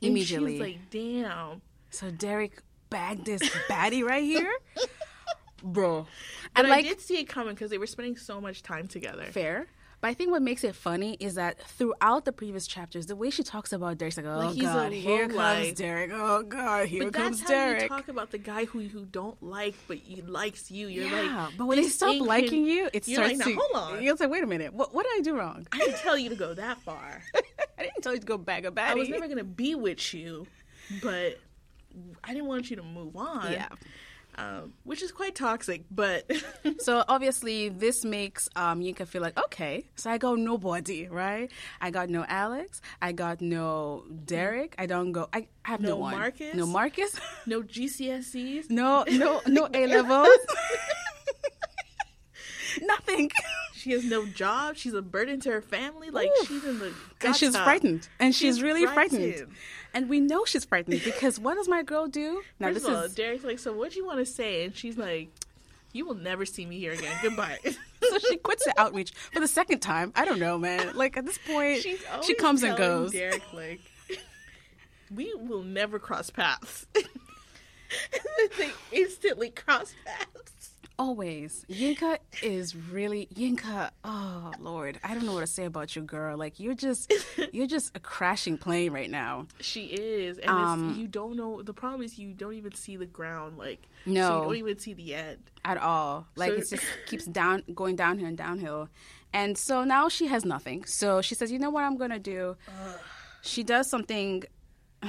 immediately. She's like, damn. so Derek bagged this baddie right here, bro. And And like I did see it coming because they were spending so much time together. fair. But I think what makes it funny is that throughout the previous chapters, the way she talks about Derek's like, oh Like god, here comes. Derek. Oh god, here But comes that's how Derek. you talk about the guy who you don't like, but he likes you. You're yeah, like, but when they this stop liking you, it You're starts like, to. hold on. You'll say, wait a minute, what, what did I do wrong? I didn't tell you to go that far. I didn't tell you to go bag a baddie. I was never gonna be with you, but I didn't want you to move on. Yeah. Um, which is quite toxic. But So obviously, this makes um, Yinka feel like, okay, so I got nobody, right? I got no Alex. I got no Derek. I don't go. I have no, No one. Marcus? No Marcus. no GCSEs. no, no, no A levels. Nothing. She has no job. She's a burden to her family. Like Oof. she's in the And she's frightened. And she's, She's really frightened. frightened. And we know she's frightened because what does my girl do? Now First this of all, is Derek's like, so what do you want to say? And she's like, you will never see me here again. Goodbye. so she quits the outreach for the second time. I don't know, man. Like at this point, she comes and goes. Derek, like, we will never cross paths. they instantly cross paths. Always. Yinka is really Yinka. Oh Lord, I don't know what to say about you, girl. Like you're just, you're just a crashing plane right now. She is, and Um, it's, you don't know. The problem is you don't even see the ground. Like, so No. you don't even see the end. at all. Like So- it just keeps down, going downhill and downhill. And so now she has nothing. So she says, "You know what I'm gonna do?" She does something.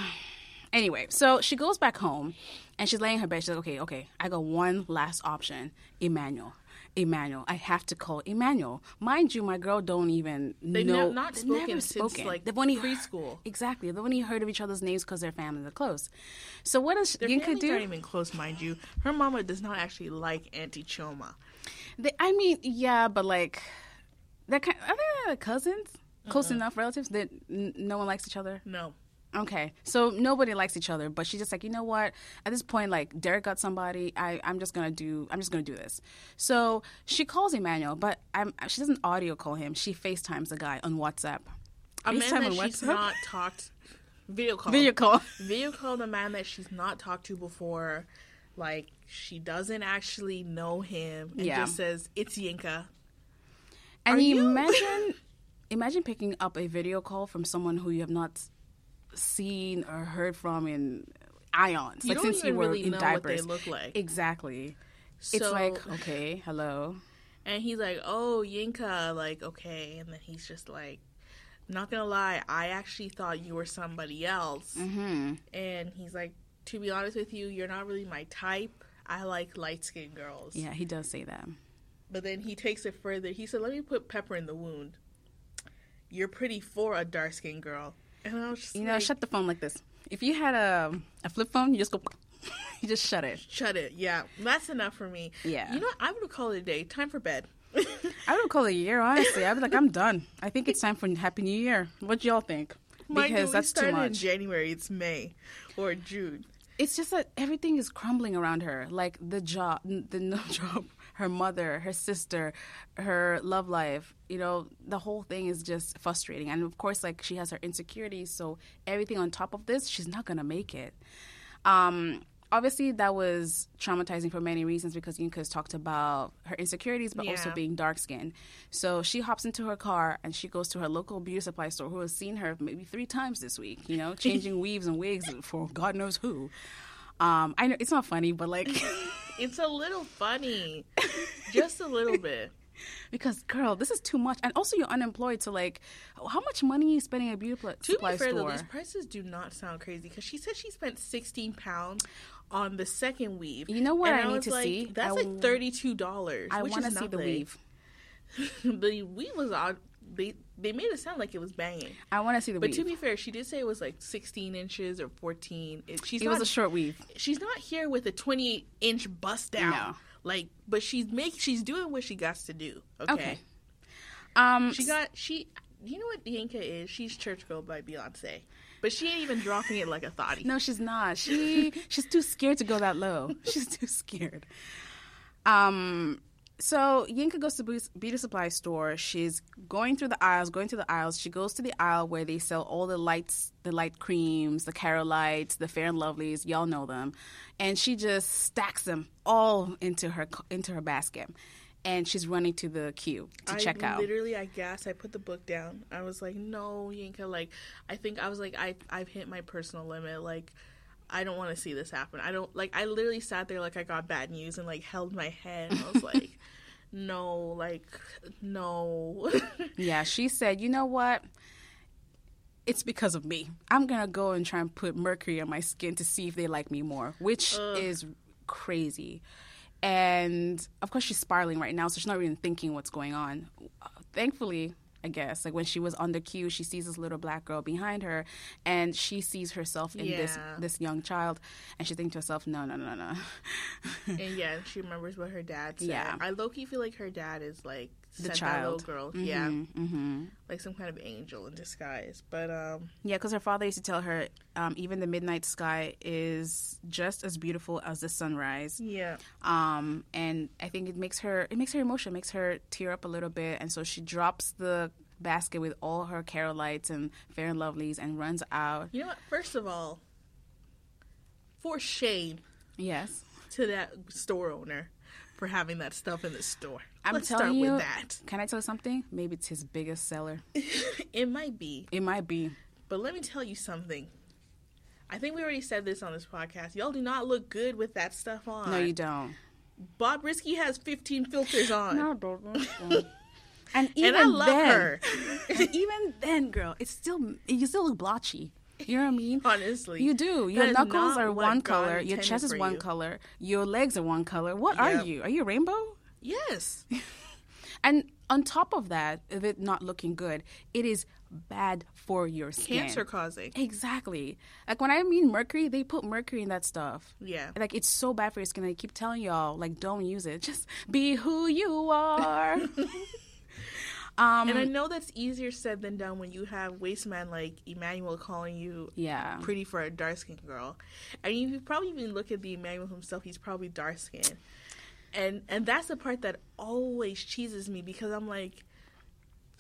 Anyway, so she goes back home, and she's laying in her bed. She's like, "Okay, okay, I got one last option, Emmanuel." Emmanuel, I have to call Emmanuel. Mind you, my girl don't even They've know. nev- not they've spoken never since, like, they've only preschool. Exactly, they've only heard of each other's names because their families are close. So what does Their Yinka do? aren't even close, mind you. Her mama does not actually like Auntie Choma. They, I mean, yeah, but like, they're kind. Are they like cousins? Close enough relatives that n- no one likes each other. No. Okay, so nobody likes each other, but she's just like, you know what? At this point, like Derek got somebody. I I'm just gonna do. I'm just gonna do this. So she calls Emmanuel, but I'm, she doesn't audio call him. She FaceTimes the guy on WhatsApp. A man that on she's WhatsApp? not talked video call. Video call. Video call the man that she's not talked to before. Like she doesn't actually know him and Yeah. just says it's Yinka. And you- imagine, imagine picking up a video call from someone who you have not seen or heard from in ions, You like since you were really in what they diapers. look like. Exactly. So, it's like okay, hello. and he's like, "Oh, Yinka, like okay," and then he's just like, "Not gonna lie, I actually thought you were somebody else." hmm And he's like, "To be honest with you, you're not really my type. I like light skinned girls." Yeah, he does say that. But then he takes it further. He said, "Let me put pepper in the wound. You're pretty for a dark skinned girl." And I was just You know, like, shut the phone like this. If you had a a flip phone, you just go. you just shut it. Shut it. Yeah, that's enough for me. Yeah. You know what? I would call it a day. Time for bed. I would call it a year, honestly. I'd be like, I'm done. I think it's time for Happy New Year. What do y'all think? Because that's too started in much. January. It's May or June. It's just that everything is crumbling around her. Like the job, the no job, her mother, her sister, her love life. You know, the whole thing is just frustrating. And of course, like she has her insecurities. So everything on top of this, she's not gonna make it. Um, obviously, that was traumatizing for many reasons because Yinka's talked about her insecurities, but also being dark skinned. So she hops into her car and she goes to her local beauty supply store, who has seen her maybe three times this week. You know, changing weaves and wigs for God knows who. Um, I know it's not funny, but like, It's a little funny, just a little bit. because girl, this is too much, and also you're unemployed, so like, how much money are you spending at a beauty pl- To supply be fair, store? though, these prices do not sound crazy because she said she spent sixteen pounds on the second weave. You know what And I need to like, see? That's I like thirty two dollars. I want to see the weave. the weave was. They they made it sound like it was banging. I want to see the But weave. to be fair, she did say it was like 16 inches or 14. It, she's it not, was a short weave. she's not here with a 28 inch bust down. No. Like, but she's make she's doing what she got to do. Okay. Okay. Um, She got she. You know what Yinka is? She's Church Girl by Beyonce, but she ain't even dropping it like a thotty. No, she's not. She she's too scared to go that low. She's too scared. Um so Yinka goes to beauty supply store. She's going through the aisles, going through the aisles. She goes to the aisle where they sell all the lights, the light creams, the Carolites, the Fair and Lovelies. Y'all know them, and she just stacks them all into her into her basket, and she's running to the queue to I check out. Literally, I guess I put the book down. I was like, no, Yinka. Like, I think I was like, I I've hit my personal limit. Like, I don't want to see this happen. I don't like. I literally sat there like I got bad news and like held my head. And I was like, no, like no. Yeah, she said, you know what? It's because of me. I'm going to go and try and put mercury on my skin to see if they like me more, which is crazy. And of course, she's spiraling right now, so she's not even thinking what's going on. Thankfully, I guess, like when she was on the queue, she sees this little black girl behind her, and she sees herself in this Yeah. this young child, and she thinks to herself, "No, no, no, no." and yeah, she remembers what her dad said. Yeah. I low key feel like her dad is like The child. little girl. Yeah, hmm like some kind of angel in disguise. But um, Yeah, because her father used to tell her, um, even the midnight sky is just as beautiful as the sunrise. yeah. Um, and I think it makes her it makes her emotional, makes her tear up a little bit, and so she drops the basket with all her Carolites and Fair and Lovelies and runs out. You know what? First of all, for shame Yes, to that store owner for having that stuff in the store. I'm Let's telling start you. with that. Can I tell you something? Maybe it's his biggest seller. It might be, It might be. but let me tell you something. I think we already said this on this podcast. Y'all do not look good with that stuff on. No, you don't. Bobrisky has 15 filters on. No, don't. And even and I love then, her. even then, girl, it's still you still look blotchy. You know what I mean? Honestly. You do. Your knuckles are one God color. Your chest is one you. color. Your legs are one color. What are you? Are you a rainbow? Yes. And on top of that, of it not looking good, it is bad for your skin. Cancer causing. Exactly. Like when I mean mercury, they put mercury in that stuff. Yeah. Like it's so bad for your skin. I keep telling y'all, like, don't use it. Just be who you are. um. And I know that's easier said than done when you have waste man like Emmanuel calling you yeah. pretty for a dark skinned girl. And if you probably even look at the Emmanuel himself, he's probably dark skinned. And and that's the part that always cheeses me because I'm like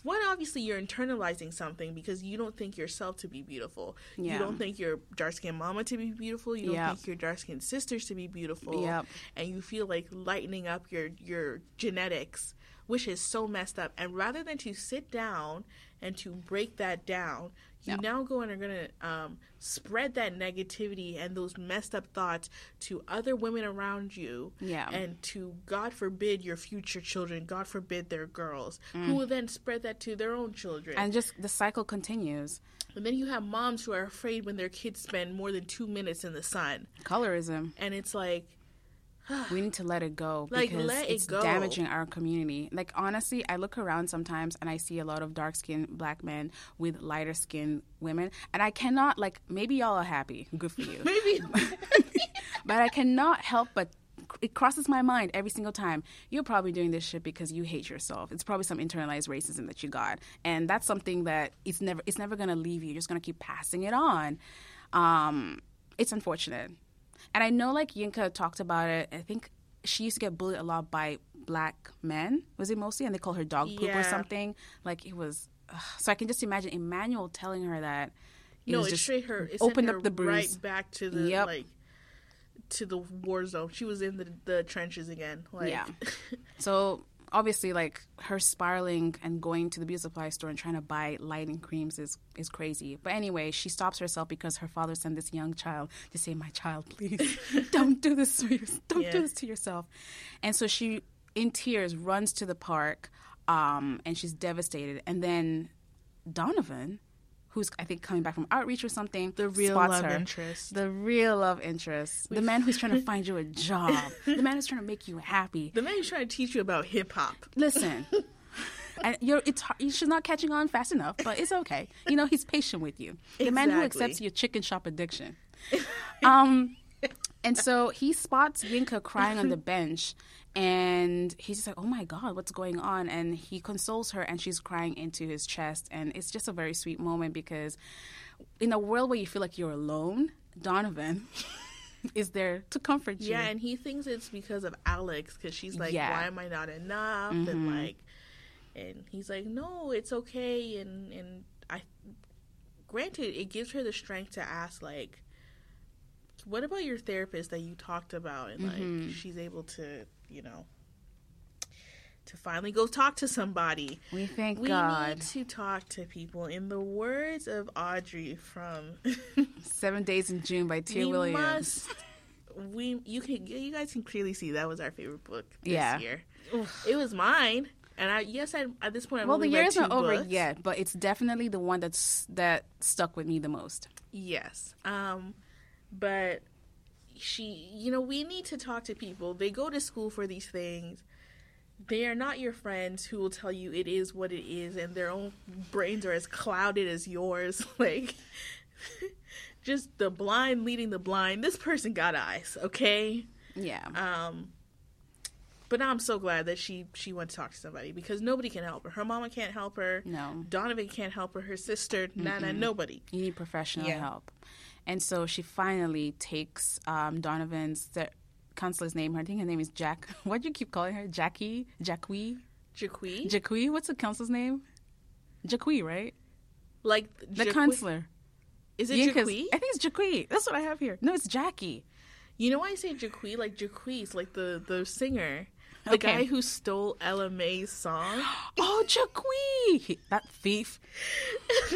one, obviously you're internalizing something because you don't think yourself to be beautiful. Yeah. You don't think your dark skinned mama to be beautiful. You don't Yep. think your dark skinned sisters to be beautiful. Yep. And you feel like lightening up your your genetics, which is so messed up. And rather than to sit down and to break that down, you now go and are gonna um, spread that negativity and those messed up thoughts to other women around you Yeah. and to God forbid your future children, God forbid their girls, who will then spread that to their own children. Mm. and just the cycle continues. and then you have moms who are afraid when their kids spend more than two minutes in the sun. Colorism. And it's like, We need to let it go Like, because let it it's go. damaging our community. Like honestly, I look around sometimes and I see a lot of dark skinned black men with lighter skinned women, and I cannot like. Maybe y'all are happy, good for you. maybe but I cannot help but it crosses my mind every single time. You're probably doing this shit because you hate yourself. It's probably some internalized racism that you got, and that's something that it's never it's never gonna leave you. You're just gonna keep passing it on. Um, it's unfortunate, and I know like Yinka talked about it. I think she used to get bullied a lot by black men. Was it mostly? And they called her dog poop Yeah. or something. Like it was. ugh. So I can just imagine Emmanuel telling her that. It no, it just straight her. It opened sent up her the bruise. right back to the Yep. like to the war zone. She was in the the trenches again. Like, Yeah. So obviously, like her spiraling and going to the beauty supply store and trying to buy lighting creams is is crazy. But anyway, she stops herself because her father sent this young child to say, "My child, please don't do this to yourself. Don't Yeah. do this to yourself." And so she, in tears, runs to the park, um, and she's devastated. And then Donovan. Who's I think coming back from outreach or something? The real love her. interest. The real love interest. The man who's trying to find you a job. the man who's trying to make you happy the man who's trying to teach you about hip hop. listen and you're it's hard, she's not catching on fast enough but it's okay you know he's patient with you the man who accepts your chicken shop addiction um and so he spots yinka crying on the bench and he's just like oh my god what's going on and he consoles her and she's crying into his chest and it's just a very sweet moment because in a world where you feel like you're alone donovan is there to comfort you Yeah, and he thinks it's because of Alex because she's like, Yeah. "Why am I not enough?" And mm-hmm. like, and he's like, "No, it's okay." And and I, granted, it gives her the strength to ask like, "What about your therapist that you talked about?" And like, mm-hmm. she's able to, you know, to finally go talk to somebody. we thank We god need to talk to people. In the words of Audrey from Seven Days in June by Tia we Williams. must we you can you guys can clearly see that was our favorite book this Yeah. year it was mine and i yes I, at this point I've Well, the year isn't over books. yet, but it's definitely the one that's that stuck with me the most. yes um but she you know we need to talk to people they go to school for these things they are not your friends who will tell you it is what it is and their own brains are as clouded as yours like just the blind leading the blind this person got eyes okay Yeah, Um, but now I'm so glad that she she went to talk to somebody because nobody can help her. Her mama can't help her. no, Donovan can't help her. Her sister, Nana, nobody. you need professional Yeah. help. And so she finally takes um, Donovan's the counselor's name. I think her name is Jack. What do you keep calling her? Jackie, Jacqui, Jaquee, Jacqui. What's the counselor's name? Jacqui, right? like The counselor. Is it Yinka's- Jaquee? I think it's Jacqui. That's what I have here. No, it's Jackie. You know why I say Jaquee? Like Jacquees, like the the singer, the Okay. guy who stole Ella Mai's song, Oh, Jacqui, that thief.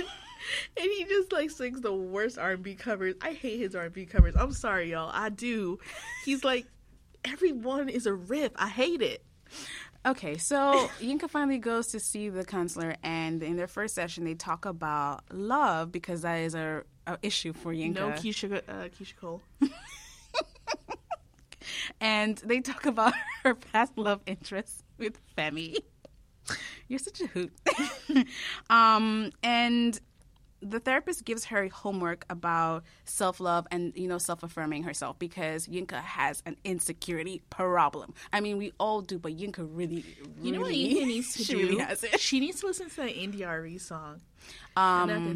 and he just like sings the worst R&B covers. I hate his R&B covers. I'm sorry, y'all. I do. He's like, everyone is a rip. I hate it. Okay, so Yinka finally goes to see the counselor, and in their first session, they talk about love because that is a, a issue for Yinka. No Keyshia, uh, Keyshia Cole. and they talk about her past love interest with Femi. You're such a hoot. um, and the therapist gives her homework about self love and you know self affirming herself because Yinka has an insecurity problem. I mean, we all do, but Yinka really, really You know what Yinka needs to she do? really has it. She needs to listen to that India Arie song. Um,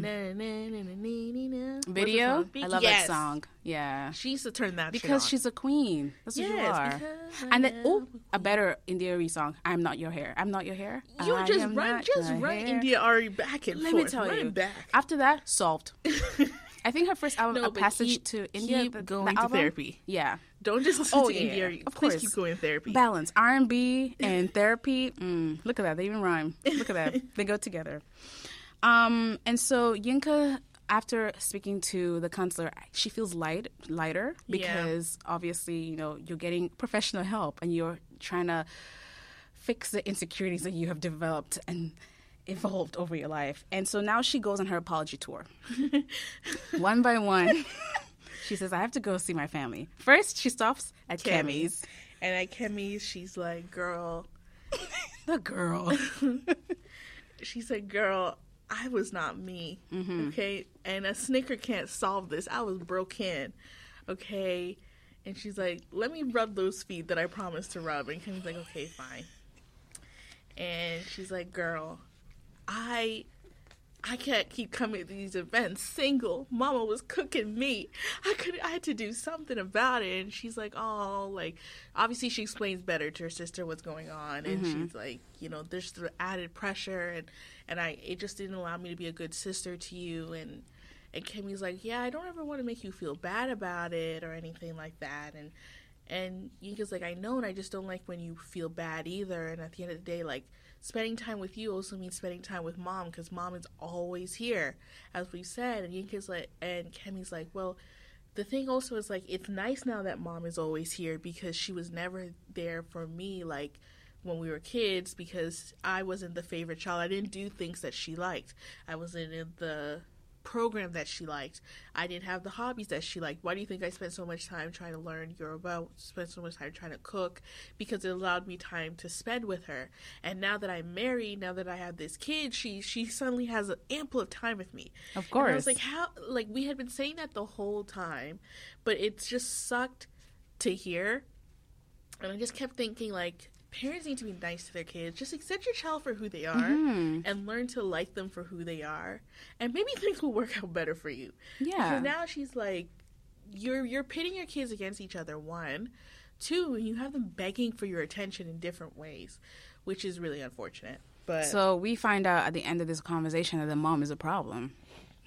video. I love Yes. that song. Yeah. She used to turn that Because she's a queen. That's what you Yes, are. And then, oh, a better India Arie song. I'm not your hair. I'm not your hair. You I just run, just run hair. India Arie back and Let forth. me tell run you. back. After that, solved. I think her first album, No, A Passage keep- to India, keep the, the going to album, therapy. Yeah, Don't just listen Oh, to yeah, India Arie. of Please course. keep going therapy. balance R and B and therapy. Mm, look at that, they even rhyme. Look at that, they go together. Um, and so Yinka, after speaking to the counselor, she feels light, lighter Yeah. because obviously, you know, you're getting professional help and you're trying to fix the insecurities that you have developed and evolved over your life. And so now she goes on her apology tour. one by one. She says, I have to go see my family. First, she stops at Kemi's. Kemi's. And at Kemi's, she's like, girl. The girl. She said, girl, I was not me. Mm-hmm. Okay? And a snicker can't solve this. I was broken. Okay? And she's like, let me rub those feet that I promised to rub. And Kemi's like, okay, fine. And she's like, girl, I I can't keep coming to these events single. Mama was cooking me. I could I had to do something about it. And she's like, oh, like obviously she explains better to her sister what's going on, and she's like, you know, there's the added pressure, and and I it just didn't allow me to be a good sister to you, and and Kemi's like, yeah, I don't ever want to make you feel bad about it or anything like that, and. And Yinka's like, I know, and I just don't like when you feel bad either. And at the end of the day, like, spending time with you also means spending time with mom because mom is always here, as we said. And Yinka's like, and Kemi's like, well, the thing also is like, it's nice now that mom is always here because she was never there for me, like when we were kids, because I wasn't the favorite child. I didn't do things that she liked. I wasn't in the program that she liked. I didn't have the hobbies that she liked. Why do you think I spent so much time trying to learn Yoruba? Spent so much time trying to cook because it allowed me time to spend with her. And now that I'm married, now that I have this kid, she she suddenly has an ample of time with me. Of And I was like, how? Like we had been saying that the whole time, but it's just sucked to hear. And I just kept thinking, like, parents need to be nice to their kids. Just accept your child for who they are Mm-hmm. and learn to like them for who they are. And maybe things will work out better for you. Yeah. Because now she's like, you're you're pitting your kids against each other. One, two, you have them begging for your attention in different ways, which is really unfortunate. But So we find out at the end of this conversation that the mom is a problem.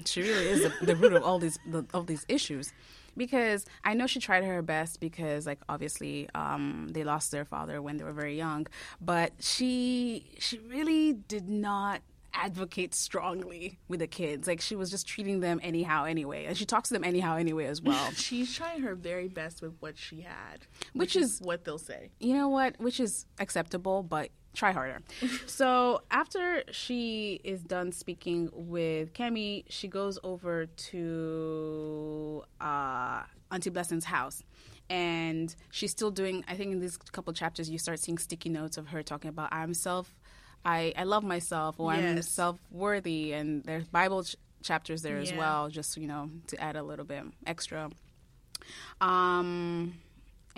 She really is the, the root of all these the, of these issues, because I know she tried her best because like obviously um, they lost their father when they were very young, but she she really did not advocate strongly with the kids. Like she was just treating them anyhow anyway, and she talks to them anyhow anyway as well. she's trying her very best with what she had, Which is- what they'll say. you know what which is acceptable but try harder. So after she is done speaking with Kemi she goes over to uh auntie blessing's house. And she's still doing i think in these couple chapters you start seeing sticky notes of her talking about i'm self i i love myself or i'm self-worthy. And there's bible ch- chapters there as well just you know to add a little bit extra. Um,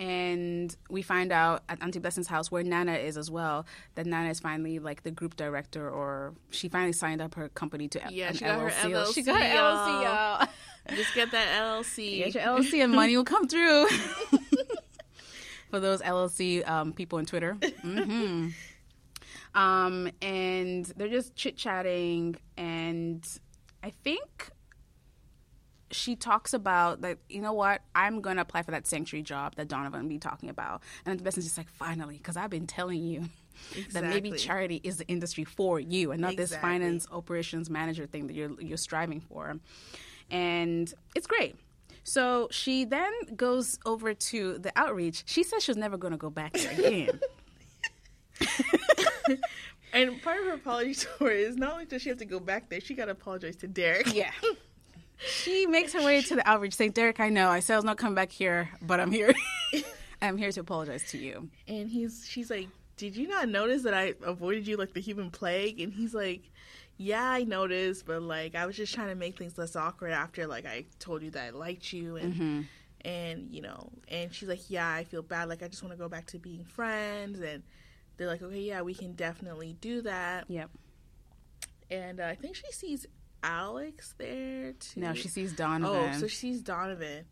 and we find out at Auntie Blessing's house where Nana is as well that Nana is finally like the group director, or she finally signed up her company to Yeah, she got her LLC. She got her LLC, LLC, y'all. Just get that LLC. Get your LLC and money will come through. For those LLC um, people on Twitter. hmm Um, and they're just chit chatting, and I think she talks about that. You know what? I'm gonna apply for that sanctuary job that Donovan be talking about, and the best is just like, finally, because I've been telling you. That maybe charity is the industry for you, and not this finance operations manager thing that you're you're striving for and it's great. So she then goes over to the outreach. She says she's never going to go back there again. And part of her apology story is not only does she have to go back there, she got to apologize to Derek. yeah. She makes her way to the outreach saying, Derek, I know. I said I was not coming back here, but I'm here. I'm here to apologize to you. And he's she's like, "Did you not notice that I avoided you like the human plague?" And he's like, "Yeah, I noticed, but like I was just trying to make things less awkward after like I told you that I liked you and and you know." And she's like, "Yeah, I feel bad. Like I just want to go back to being friends." And they're like, "Okay, yeah, we can definitely do that." Yep. And uh, I think she sees Alex there too. Now she sees Donovan. Oh, so she sees Donovan,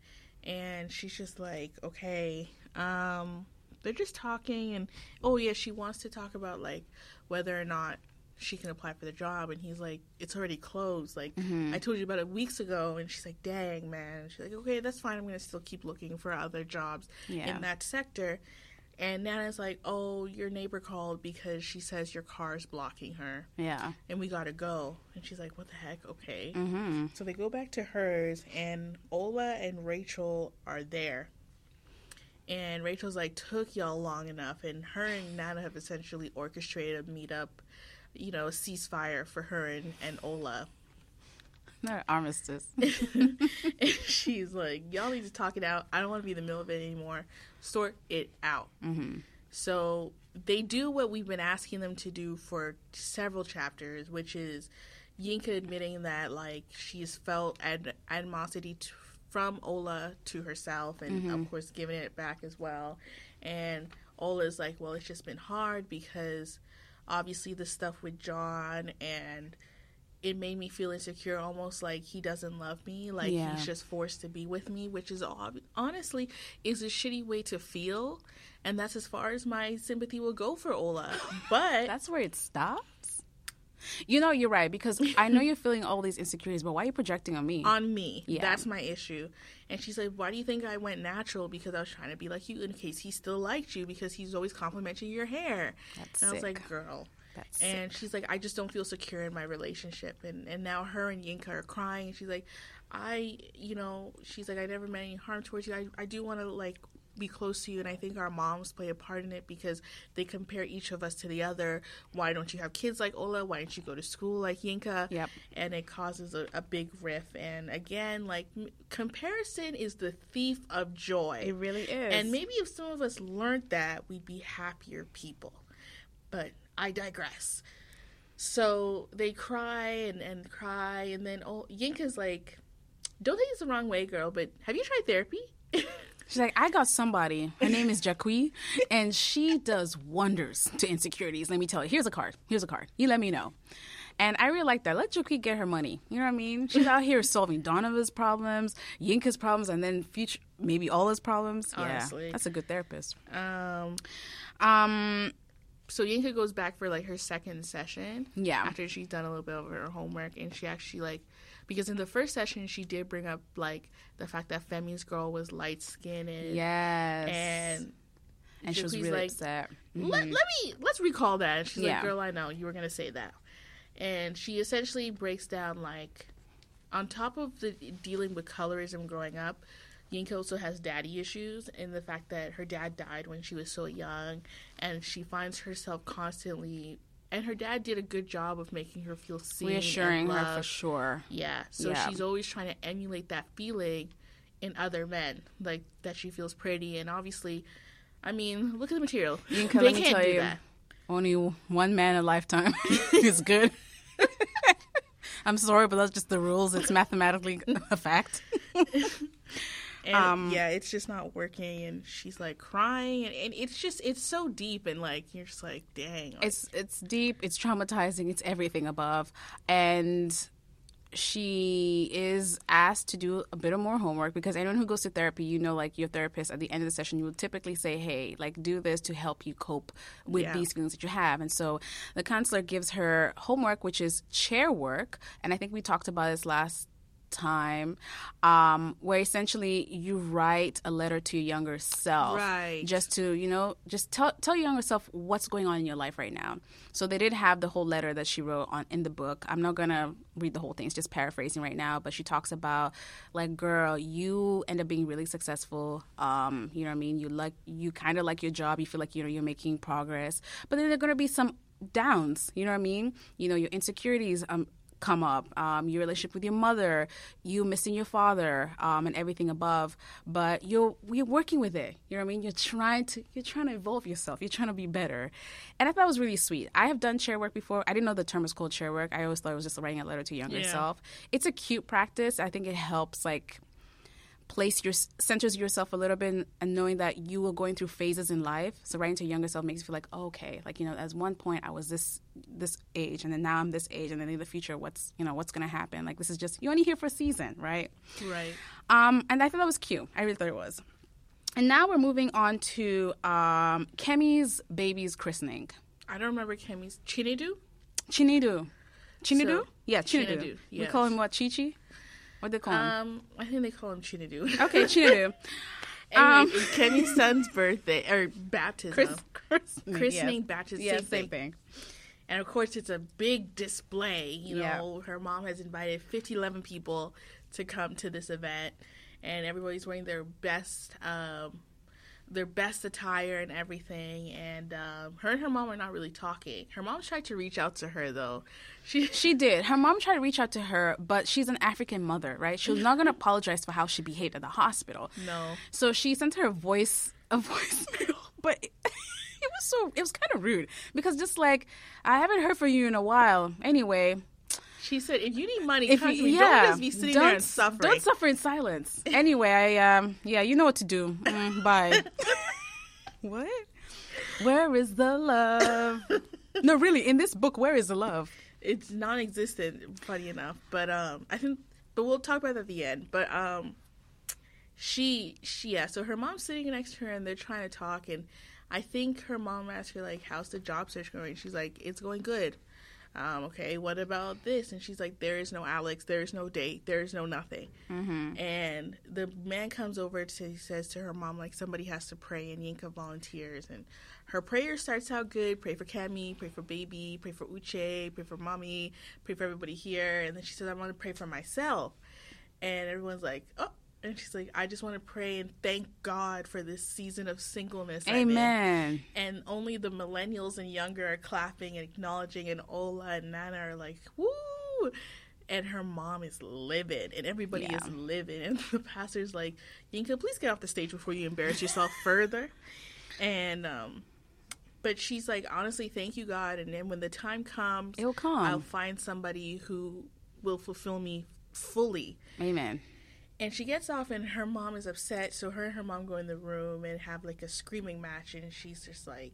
and she's just like, okay. Um, they're just talking, and oh yeah, she wants to talk about like whether or not she can apply for the job, and he's like, it's already closed. Like Mm-hmm. I told you about it weeks ago, and she's like, dang man. She's like, okay, that's fine. I'm gonna still keep looking for other jobs Yeah. in that sector. And Nana's like, oh, your neighbor called because she says your car's blocking her yeah. and we gotta go. And she's like, what the heck? Okay. Mm-hmm. So they go back to hers, and Ola and Rachel are there. And Rachel's like, took y'all long enough. And her and Nana have essentially orchestrated a meetup, you know, a ceasefire for her and, and Ola. Not armistice. and she's like, y'all need to talk it out. I don't want to be in the middle of it anymore. Sort it out. mm-hmm. So they do what we've been asking them to do for several chapters, which is Yinka admitting that like she's felt ad- animosity t- from Ola to herself, and of course giving it back as well. And Ola's like, well, it's just been hard because obviously the stuff with John and it made me feel insecure, almost like he doesn't love me, like Yeah. he's just forced to be with me, which is ob- honestly is a shitty way to feel, and that's as far as my sympathy will go for Ola. But That's where it stops. You know, you're right because I know you're feeling all these insecurities, but why are you projecting on me? on me. Yeah. That's my issue. And she's like, Why do you think I went natural? Because I was trying to be like you in case he still liked you because he's always complimenting your hair. That's and I was sick. like, Girl. That's and she's like, I just don't feel secure in my relationship. And and now her and Yinka are crying. And she's like, I, you know, she's like, I never meant any harm towards you. I, I do want to like be close to you. And I think our moms play a part in it because they compare each of us to the other. Why don't you have kids like Ola? Why don't you go to school like Yinka? Yep. and it causes a, a big rift. And again, like m- comparison is the thief of joy. It really is. And maybe if some of us learned that, we'd be happier people. But I digress. So they cry and, and cry, and then oh, Yinka's like, "Don't think it's the wrong way, girl, but have you tried therapy?" She's like, I got somebody. Her name is Jacqui, and she does wonders to insecurities. Let me tell you. Here's a card. Here's a card. You let me know. And I really like that. Let Jacqui get her money. You know what I mean? She's out here solving Donovan's problems, Yinka's problems, and then future maybe all his problems. Honestly. yeah, that's a good therapist. um, Um, so Yinka goes back for like her second session. Yeah. After she's done a little bit of her homework, and she actually like, because in the first session she did bring up like the fact that Femi's girl was light skinned. yes, And and she was really like, upset. let, mm-hmm. let me let's recall that. And she's Yeah. like, "Girl, I know you were gonna say that," and she essentially breaks down like, on top of the dealing with colorism growing up, Yinka also has daddy issues in the fact that her dad died when she was so young, and she finds herself constantly. And her dad did a good job of making her feel seen, reassuring her for sure. Yeah. So Yeah. she's always trying to emulate that feeling in other men, like that she feels pretty. And obviously, I mean, look at the material. Yinka, they let me can't tell do you, that. only one man a lifetime is good. I'm sorry, but that's just the rules. It's mathematically a fact. And Um, yeah, it's just not working. And she's like crying, and, and it's just it's so deep, and like you're just like, dang. like- It's it's deep. It's traumatizing. It's everything above, and she is asked to do a bit of more homework because anyone who goes to therapy, you know, like your therapist at the end of the session, you will typically say, "Hey, like do this to help you cope with Yeah. these feelings that you have." And so the counselor gives her homework, which is chair work, and I think we talked about this last time. Um, where essentially you write a letter to your younger self Right. just to you know just tell tell your younger self what's going on in your life right now. So they did have the whole letter that she wrote on in the book. I'm not gonna read the whole thing it's just paraphrasing right now but she talks about like girl you end up being really successful um you know what i mean? You like you kind of like your job you feel like you know you're making progress but then there are gonna be some downs you know what i mean? You know your insecurities um come up um, your relationship with your mother you missing your father um, and everything above but you're you're working with it you know what i mean? You're trying to you're trying to evolve yourself you're trying to be better. And i thought it was really sweet. I have done chair work before. I didn't know the term was called chair work. I always thought it was just writing a letter to your younger Yeah. self. It's a cute practice. I think it helps like place your centers yourself a little bit and knowing that you were going through phases in life. So writing to your younger self makes you feel like oh, okay like you know at one point i was this this age and then now i'm this age and then in the future what's you know what's going to happen? Like this is just you're only here for a season right? Right. um and i thought that was cute. I really thought it was. And now we're moving on to um kemi's baby's christening. I don't remember Kemi's Chinidu. chinidu chinidu So, yeah chinidu, Chinedu, we call him what chichi what they call him Um, I think they call him Chinedu. okay chinidu anyway, um, son's birthday or baptism. Chris, christening, Christening, yes. baptism, yeah same same thing. thing And of course, it's a big display. You Yeah. know, her mom has invited 50, 11 people to come to this event, and everybody's wearing their best, um, their best attire and everything. And um, her and her mom are not really talking. Her mom tried to reach out to her though. She, She did. Her mom tried to reach out to her, but she's an African mother, right? She was not going to apologize for how she behaved at the hospital. no, So she sent her a voice, a voicemail, but it, it was so, it was kind of rude because just like I haven't heard from you in a while. Anyway, She said, "If you need money, If come you, to me. yeah, don't just be sitting there and don't- suffering." Don't suffer in silence. Anyway, I um, yeah, you know what to do. Mm, bye. what? Where is the love? no, really, in this book, where is the love? it's non-existent funny enough but um i think but we'll talk about that at the end but um she she yeah so her mom's sitting next to her and they're trying to talk and i think her mom asked her like how's the job search going she's like it's going good um okay what about this? And she's like there is no alex there is no date there is no nothing. And the man comes over to says to her mom like somebody has to pray and Yinka volunteers. And her prayer starts out good pray for Kemi pray for baby pray for Uche pray for mommy pray for everybody here. And then she says I want to pray for myself. And everyone's like oh and she's like I just want to pray and thank God for this season of singleness Amen. and only the millennials and younger are clapping and acknowledging and Ola and Nana are like woo and her mom is livid and everybody Yeah. is livid and the pastor's like Yinka please get off the stage before you embarrass yourself further and um but she's like honestly thank you God and then when the time comes It'll come. I'll find somebody who will fulfill me fully Amen. And she gets off, and her mom is upset. So her and her mom go in the room and have like a screaming match. And she's just like,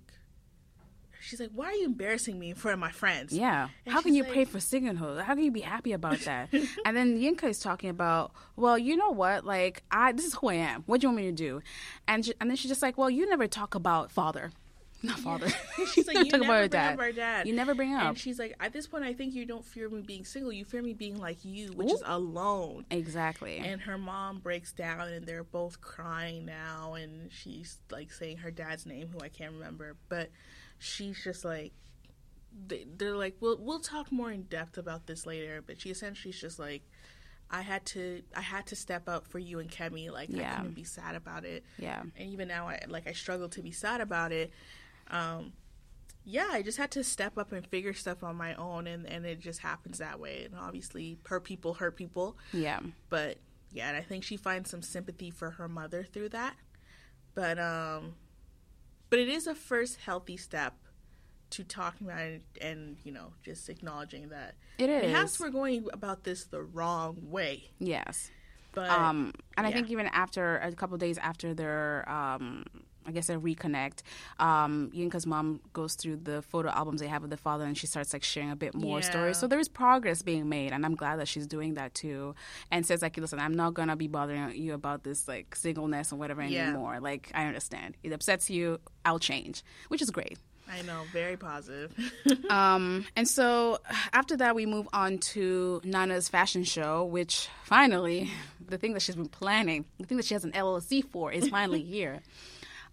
she's like, "Why are you embarrassing me in front of my friends?" Yeah. And How can you like- pray for singlehood? How can you be happy about that? and then Yinka is talking about, well, you know what? Like, I this is who I am. What do you want me to do? And she, and then she's just like, well, you never talk about father, not father. She's like, You "You talk never about bring up our dad." You never bring up. And she's like, "At this point, I think you don't fear me being single. You fear me being like you, which is alone." exactly. And her mom breaks down, and they're both crying now. And she's like saying her dad's name, who I can't remember, but she's just like, they- they're like, "We'll we'll talk more in depth about this later." But she essentially is just like, "I had to I had to step up for you and Kemi. Like I Yeah. couldn't be sad about it. yeah. And even now, I like I struggle to be sad about it. Um, yeah, I just had to step up and figure stuff on my own, and and it just happens that way. And obviously, per people hurt people Yeah. but yeah, and I think she finds some sympathy for her mother through that. But um but it is a first healthy step to talking about it and, you know, just acknowledging that It is. perhaps we're going about this the wrong way. Yes. But Um, and I think even after a couple days after their, um, I guess their reconnect, um, Yinka's mom goes through the photo albums they have of the father, and she starts like sharing a bit more Yeah. stories. So there is progress being made, and I'm glad that she's doing that too. And says like, listen, I'm not gonna be bothering you about this like singleness and whatever Yeah. anymore. Like I understand it upsets you, I'll change, which is great. I know, very positive. Um, and so after that, we move on to Nana's fashion show, which finally, the thing that she's been planning, the thing that she has an LLC for, is finally here.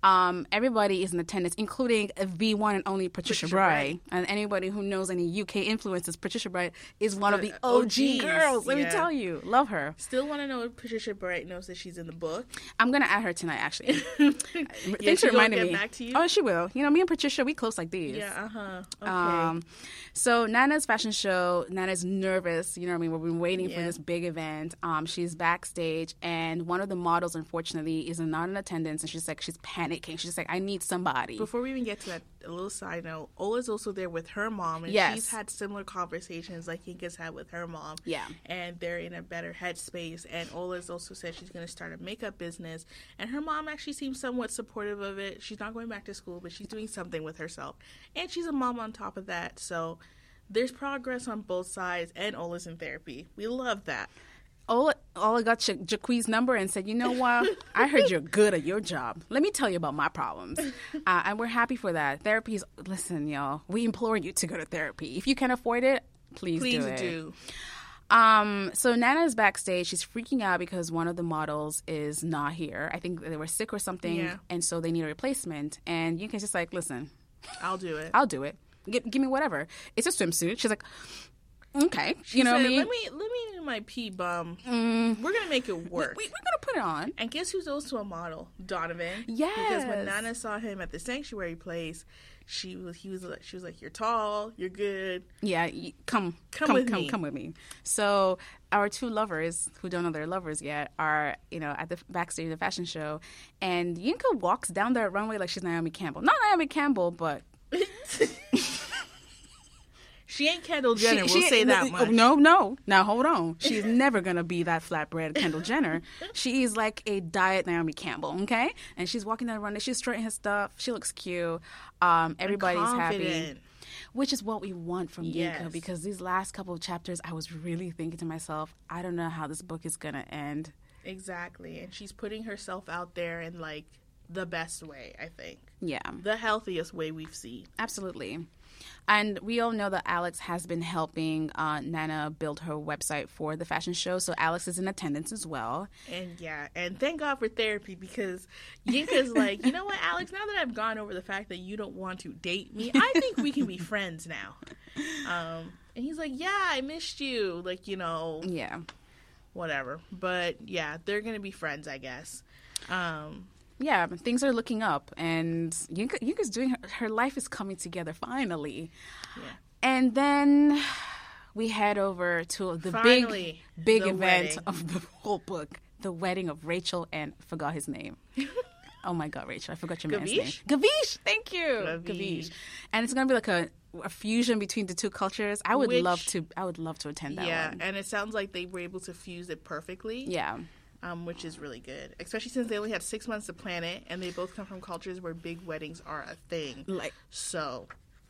Um, everybody is in attendance, including the one and only Patricia, Patricia Bright. Bright. And anybody who knows any UK influences, Patricia Bright is one of the The OG OGs, girls. Let me tell you, love her. Still want to know if Patricia Bright knows that she's in the book. I'm gonna add her tonight, actually. Yeah, Thanks for reminding me. back to you? Oh, she will. You know, me and Patricia, we close like these. Yeah, uh-huh. Okay. Um, so Nana's fashion show, Nana's nervous. You know what I mean? We've been waiting for this big event. Um, she's backstage, and one of the models, unfortunately, is not in attendance, and she's like, she's panicking. She's like, I need somebody. Before we even get to that, a little side note: Ola's also there with her mom, and Yes. she's had similar conversations like Yinka's had with her mom. Yeah. and they're in a better headspace. And Ola's also said she's going to start a makeup business, and her mom actually seems somewhat supportive of it. She's not going back to school, but she's doing something with herself, and she's a mom on top of that. So there's progress on both sides, and Ola's in therapy. We love that. Ola, Ola got Ja- Jaqui's number and said, "You know what? I heard you're good at your job. Let me tell you about my problems." Uh, and we're happy for that. Therapy is listen, y'all. We implore you to go to therapy if you can afford it. Please, Please do it. do. Um, so Nana's backstage. She's freaking out because one of the models is not here. I think they were sick or something, Yeah. and so they need a replacement. And you can just like, "Listen, I'll do it. I'll do it. Give, give me whatever. It's a swimsuit." She's like, "Okay, She you know said, what I mean? Let me let me my pee bum. Mm. We're gonna make it work. We, we're gonna put it on." And guess who's also a model? Donovan. Yeah. Because when Nana saw him at the sanctuary place, she was he was like she was like, You're tall, you're good. Yeah, y- come, Come come, with come, me. come with me. So our two lovers, who don't know they're lovers yet, are you know at the backstage of the fashion show, and Yinka walks down that runway like she's Naomi Campbell. Not Naomi Campbell, but She ain't Kendall Jenner. She- we'll she- say that no, much. No, no. Now hold on. She's never gonna be that flatbread Kendall Jenner. She is like a diet Naomi Campbell, okay? And she's walking down the runway. She's straightening her stuff. She looks cute. Um, everybody's happy, which is what we want from Yinka. Yes. Because these last couple of chapters, I was really thinking to myself, I don't know how this book is gonna end. Exactly. And she's putting herself out there in like the best way, I think. Yeah. The healthiest way we've seen. Absolutely. And we all know that Alex has been helping uh, Nana build her website for the fashion show. So Alex is in attendance as well. And yeah, and thank God for therapy because Yinka's like, you know what, Alex, now that I've gone over the fact that you don't want to date me, I think we can be friends now. Um, and he's like, yeah, I missed you. Like, you know, Yeah. whatever. But yeah, they're going to be friends, I guess. Um, Yeah, things are looking up, and Yinka, Yinka's doing her, her life is coming together finally. Yeah. And then we head over to the Finally, big, big the event wedding. of the whole book the wedding of Rachel and forgot his name. oh my God, Rachel, I forgot your man's name. Gavish? Gavish, thank you. Gavish. Gavish. And it's going to be like a, a fusion between the two cultures. I would Which- love to, I would love to attend that yeah, one. and it sounds like they were able to fuse it perfectly. Yeah. Um, which is really good, especially since they only had six months to plan it, and they both come from cultures where big weddings are a thing. Like, So,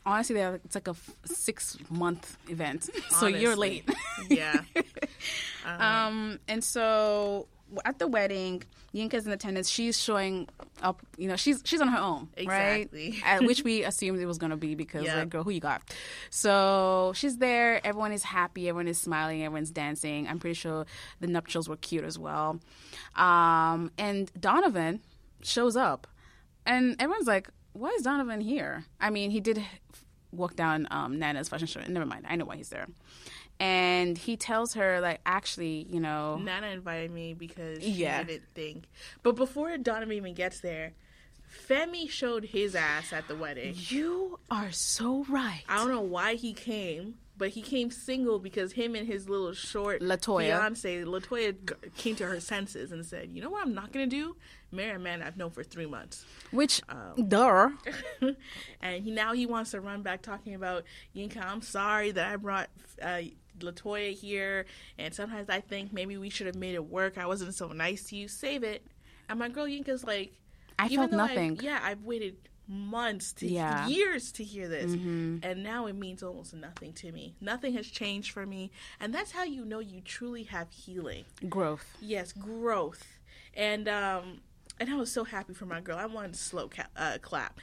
honestly, they're- it's like a f- six month event. so you're late. yeah, Um, and so at the wedding, Yinka's in attendance. She's showing up. You know, she's she's on her own, Exactly. right? At which we assumed it was going to be because, Yep. like, girl, who you got? So she's there. Everyone is happy. Everyone is smiling. Everyone's dancing. I'm pretty sure the nuptials were cute as well. Um, and Donovan shows up, and everyone's like, "Why is Donovan here?" I mean, he did walk down um, Nana's fashion show. Never mind. I know why he's there. And he tells her, like, actually, you know, Nana invited me because she Yeah. didn't think. But before Donovan even gets there, Femi showed his ass at the wedding. you are so right. I don't know why he came, but he came single because him and his little short Latoya. fiance Latoya came to her senses and said, "You know what? I'm not gonna do marry a man I've known for three months." Which, Um, duh. and he, now he wants to run back talking about Yinka. I'm sorry that I brought uh, Latoya here, and sometimes I think maybe we should have made it work. I wasn't so nice to you. Save it. And my girl Yinka's like, I even felt though I've- nothing. yeah, I've waited months to Yeah. Mm-hmm. years to hear this, and now it means almost nothing to me. Nothing has changed for me, and that's how you know you truly have healing. Growth. Yes, growth. And um and I was so happy for my girl. I wanted to slow ca- uh, clap.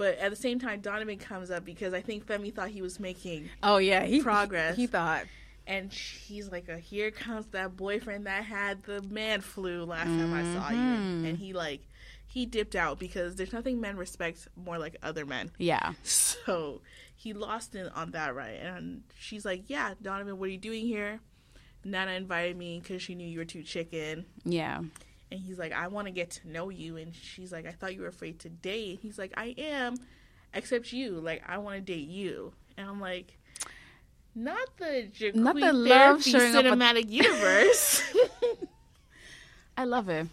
But at the same time, Donovan comes up because I think Femi thought he was making, Oh, yeah. He, Progress. He, thought. and he's like, uh, "Here comes that boyfriend that had the man flu last time I saw you." Mm-hmm. And he like, he dipped out because there's nothing men respect more like other men. Yeah. So he lost it on that right. And she's like, "Yeah, Donovan, what are you doing here?" Nana invited me because she knew you were too chicken. Yeah. And he's like, I want to get to know you. And she's like, I thought you were afraid to date. He's like, I am, except you. Like, I want to date you. And I'm like, not the Jaqueline Not the love therapy showing up at- cinematic universe. I love it.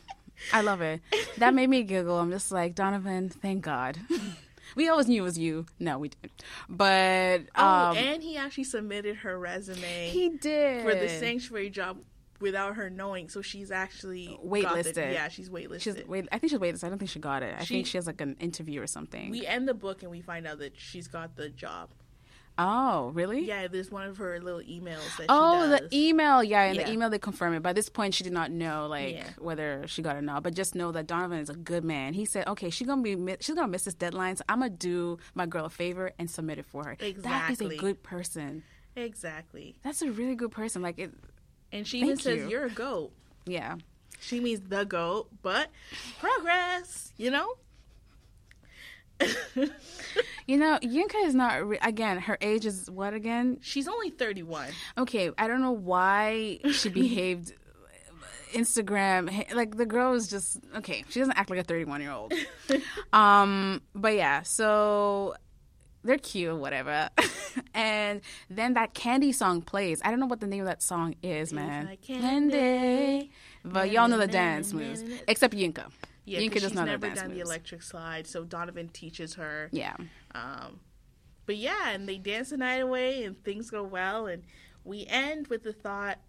I love it. That made me giggle. I'm just like, Donovan, thank God. we always knew it was you. No, we didn't. But oh, um, and he actually submitted her resume he did. for the sanctuary job without her knowing. So she's actually got the- Waitlisted. yeah, she's waitlisted. She's wait. I think she's waited. I don't think she got it. I She- think she has like an interview or something. we end the book and we find out that she's got the job. oh, really? Yeah, there's one of her little emails that Oh, the email. Yeah, in Yeah. the email they confirm it. By this point, she did not know like Yeah. whether she got it or not. But just know that Donovan is a good man. He said, "Okay, she's gonna be she's gonna miss this deadline, so I'm gonna do my girl a favor and submit it for her." That is Exactly. a good person. exactly. That's a really good person. Like it. And she even says, you. You're a goat. Yeah. She means the goat, but progress, you know? You know, Yinka is not re- again. Her age is what again? She's only 31. Okay, I don't know why she behaved. Instagram, like the girl is just okay. She doesn't act like a thirty-one year old. um, but yeah, so they're cute, whatever. and then that candy song plays. I don't know what the name of that song is, man. like candy. But y'all know the dance moves, except Yinka. Yeah, Yinka does she's not know never dance done the electric slide, so Donovan teaches her. Yeah, Um, but yeah, and they dance the night away, and things go well, and we end with the thought.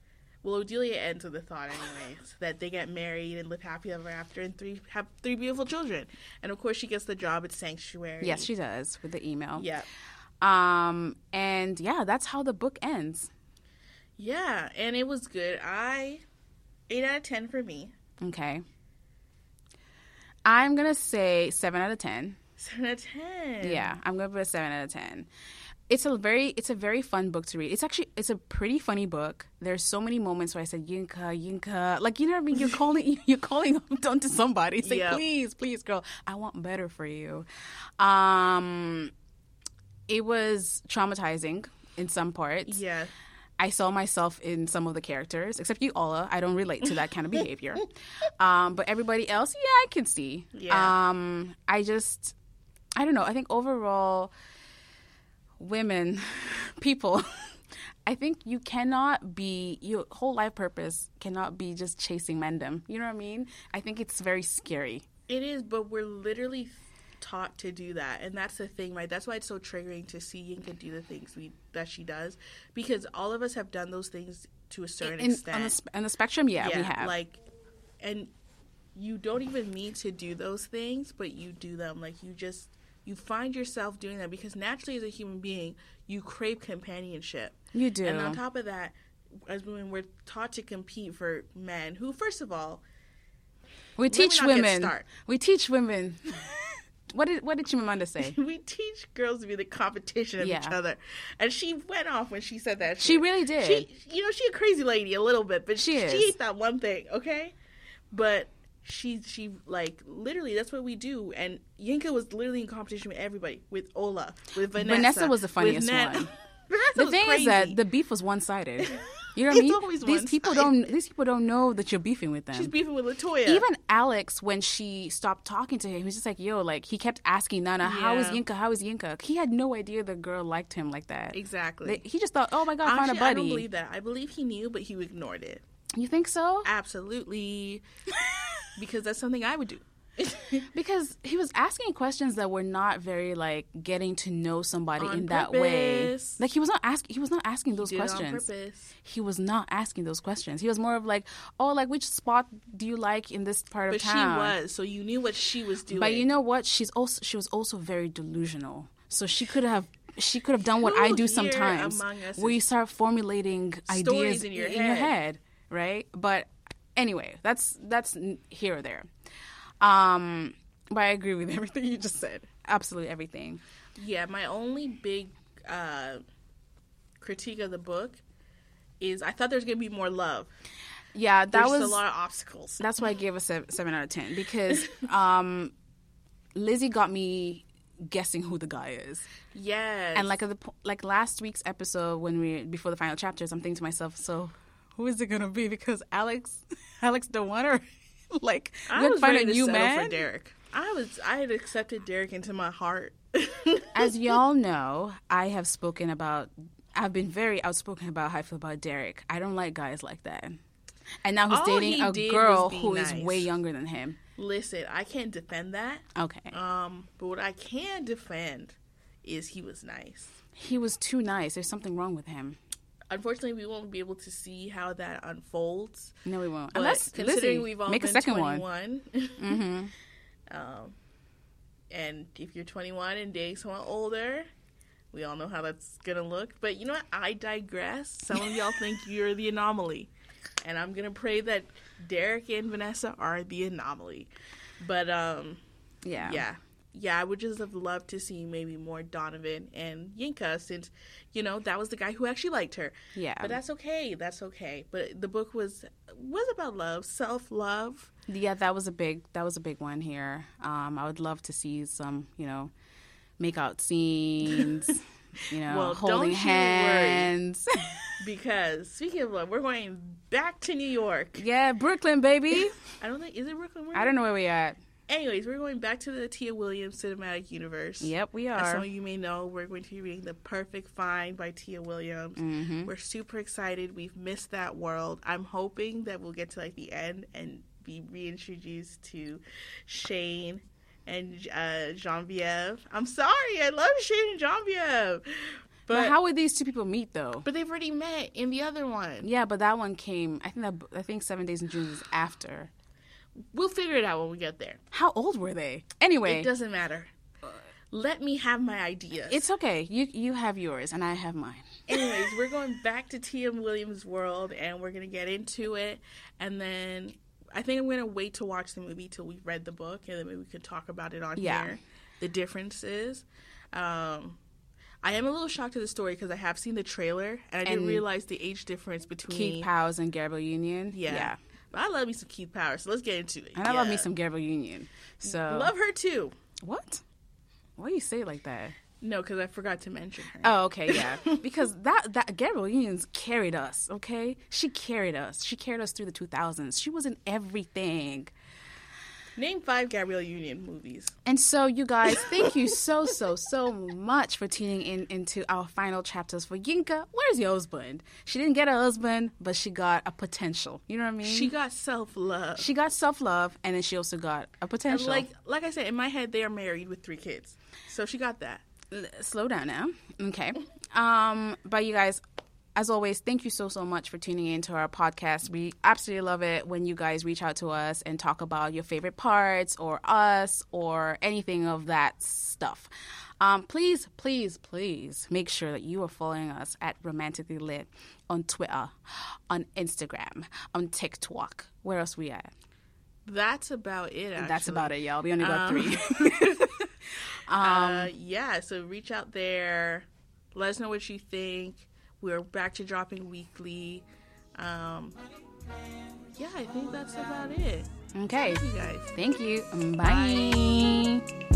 Well, Odelia ends with the thought, anyways, that they get married and live happy ever after, and three have three beautiful children. And of course, she gets the job at Sanctuary. Yes, she does with the email. Yeah, Um, and yeah, that's how the book ends. yeah, and it was good. I eight out of ten for me. Okay. I'm gonna say seven out of ten. Seven out of ten. Yeah, I'm gonna put a seven out of ten. It's a very it's a very fun book to read. It's actually it's a pretty funny book. There's so many moments where I said Yinka, Yinka, like you know what I mean. You're calling you're calling on to somebody. Say Yep. please, please, girl, I want better for you. Um, it was traumatizing in some parts. Yeah. I saw myself in some of the characters, except you, Ola. I don't relate to that kind of behavior. Um, but everybody else, yeah, I can see. Yeah. Um, I just, I don't know. I think overall, women, people, I think you cannot be, your whole life purpose cannot be just chasing mendem. You know what I mean? I think it's very scary. It is, but we're literally taught to do that, and that's the thing, right? That's why it's so triggering to see Yinka do the things we that she does, because all of us have done those things to a certain In, extent. on, the, on the spectrum, yeah, we have. like, and you don't even need to do those things, but you do them. Like you just you find yourself doing that because naturally, as a human being, you crave companionship. you do. And on top of that, as women, we're taught to compete for men who, first of all, we teach women. We teach women. what did what did Chimamanda say? we teach girls to be the competition of each other. And she went off when she said that. She shit. really did. She, you know, she a crazy lady a little bit, but She she, is. she ate that one thing, okay? But she, she like literally that's what we do. And Yinka was literally in competition with everybody, with Ola, with Vanessa. Vanessa was the funniest Nat- one. The thing crazy. is that the beef was one sided. You know what I mean? these people don't. These people don't know that you're beefing with them. she's beefing with Latoya. Even Alex, when she stopped talking to him, he was just like, "Yo," like he kept asking Nana, "How is Yinka? How is Yinka?" He had no idea the girl liked him like that. exactly. He just thought, "Oh my god, I found a Actually, I don't believe that. I believe he knew, but he ignored it. you think so? Absolutely, because that's something I would do. Because he was asking questions that were not very like getting to know somebody On in that way. Like he was not asking. He was not asking those Did it on questions. purpose. he was not asking those questions. He was more of like, "Oh, like which spot do you like in this part But of town?" But she was, so you knew what she was doing. But you know what? She's also she was also very delusional. So she could have she could have done what I do sometimes, where you start formulating ideas in your your head. head, right? But anyway, that's that's here or there. Um, but I agree with everything you just said. Absolutely everything. Yeah, my only big uh, critique of the book is I thought there was gonna be more love. Yeah, that There's was a lot of obstacles. that's why I gave a seven, seven out of ten because um, Lizzie got me guessing who the guy is. Yes, And like at the like last week's episode when we before the final chapters, I'm thinking to myself, so who is it gonna be? Because Alex, Alex don't want her. like I was find ready a to new settle man. for Derek. I was I had accepted Derek into my heart. As y'all know, I have spoken about. I've been very outspoken about how I feel about Derek. I don't like guys like that. And now he's All dating he a girl who is way younger than him. Listen, I can't defend that. Okay, Um, but what I can defend is he was nice. he was too nice. There's something wrong with him. Unfortunately, we won't be able to see how that unfolds. No, we won't. But Unless considering Lizzie, we've all make been a second one. 21, Mm-hmm. um, and if you're 21 and dating someone older, we all know how that's gonna look. But you know what? I digress. Some of y'all think you're the anomaly, and I'm gonna pray that Derek and Vanessa are the anomaly. But um, Yeah. yeah, yeah, I would just have loved to see maybe more Donovan and Yinka, since you know that was the guy who actually liked her. Yeah. But that's okay. That's okay. But the book was was about love, self love. Yeah, that was a big that was a big one here. Um, I would love to see some, you know, make out scenes, you know, Well, holding don't you worry. hands. Because speaking of love, we're going back to New York. yeah, Brooklyn, baby. I don't think is it Brooklyn. I don't know where we at. Anyways, we're going back to the Tia Williams cinematic universe. Yep, we are. As some of you may know, we're going to be reading The Perfect Find by Tia Williams. Mm-hmm. We're super excited. We've missed that world. I'm hoping that we'll get to like the end and be reintroduced to Shane and uh, Genevieve. I'm sorry, I love Shane and Genevieve, But, but how would these two people meet though? but they've already met in the other one. Yeah, but that one came. I think that I think Seven Days in June is after. We'll figure it out when we get there. How old were they? Anyway, It doesn't matter. Let me have my ideas. it's okay. You you have yours and I have mine. Anyways, we're going back to Tia Williams' world and we're going to get into it. And then I think I'm going to wait to watch the movie till we've read the book and then maybe we could talk about it on Yeah. here. The differences. Um, I am a little shocked at the story because I have seen the trailer and I didn't realize the age difference between. Keith Powers and Gabrielle Union. yeah. yeah. But I love me some Keith Powers, so let's get into it. And I love me some Gabrielle Union. So Love her too. what? Why do you say it like that? No, because I forgot to mention her. Oh, okay, yeah. because that that Gabrielle Unions carried us, okay? She carried us. She carried us through the 2000s. She was in everything. Name five Gabrielle Union movies. And so, you guys, thank you so, so, so much for tuning in into our final chapters for Yinka. Where's your husband? She didn't get a husband, but she got a potential. You know what I mean? She got self love. she got self love, and then she also got a potential. Like like I said, in my head, they are married with three kids, so she got that. Slow down now. Okay. Um, but you guys, as always, thank you so so much for tuning in to our podcast. We absolutely love it when you guys reach out to us and talk about your favorite parts or us or anything of that stuff. Um, please, please, please make sure that you are following us at Romantically Lit on Twitter, on Instagram, on TikTok. Where else we at? That's about it. Actually. That's about it, y'all. We only got Um, three. uh, yeah, so reach out there. Let us know what you think. We're back to dropping weekly. Um, yeah, I think that's about it. Okay. Thank you guys. Thank you. Bye. Bye.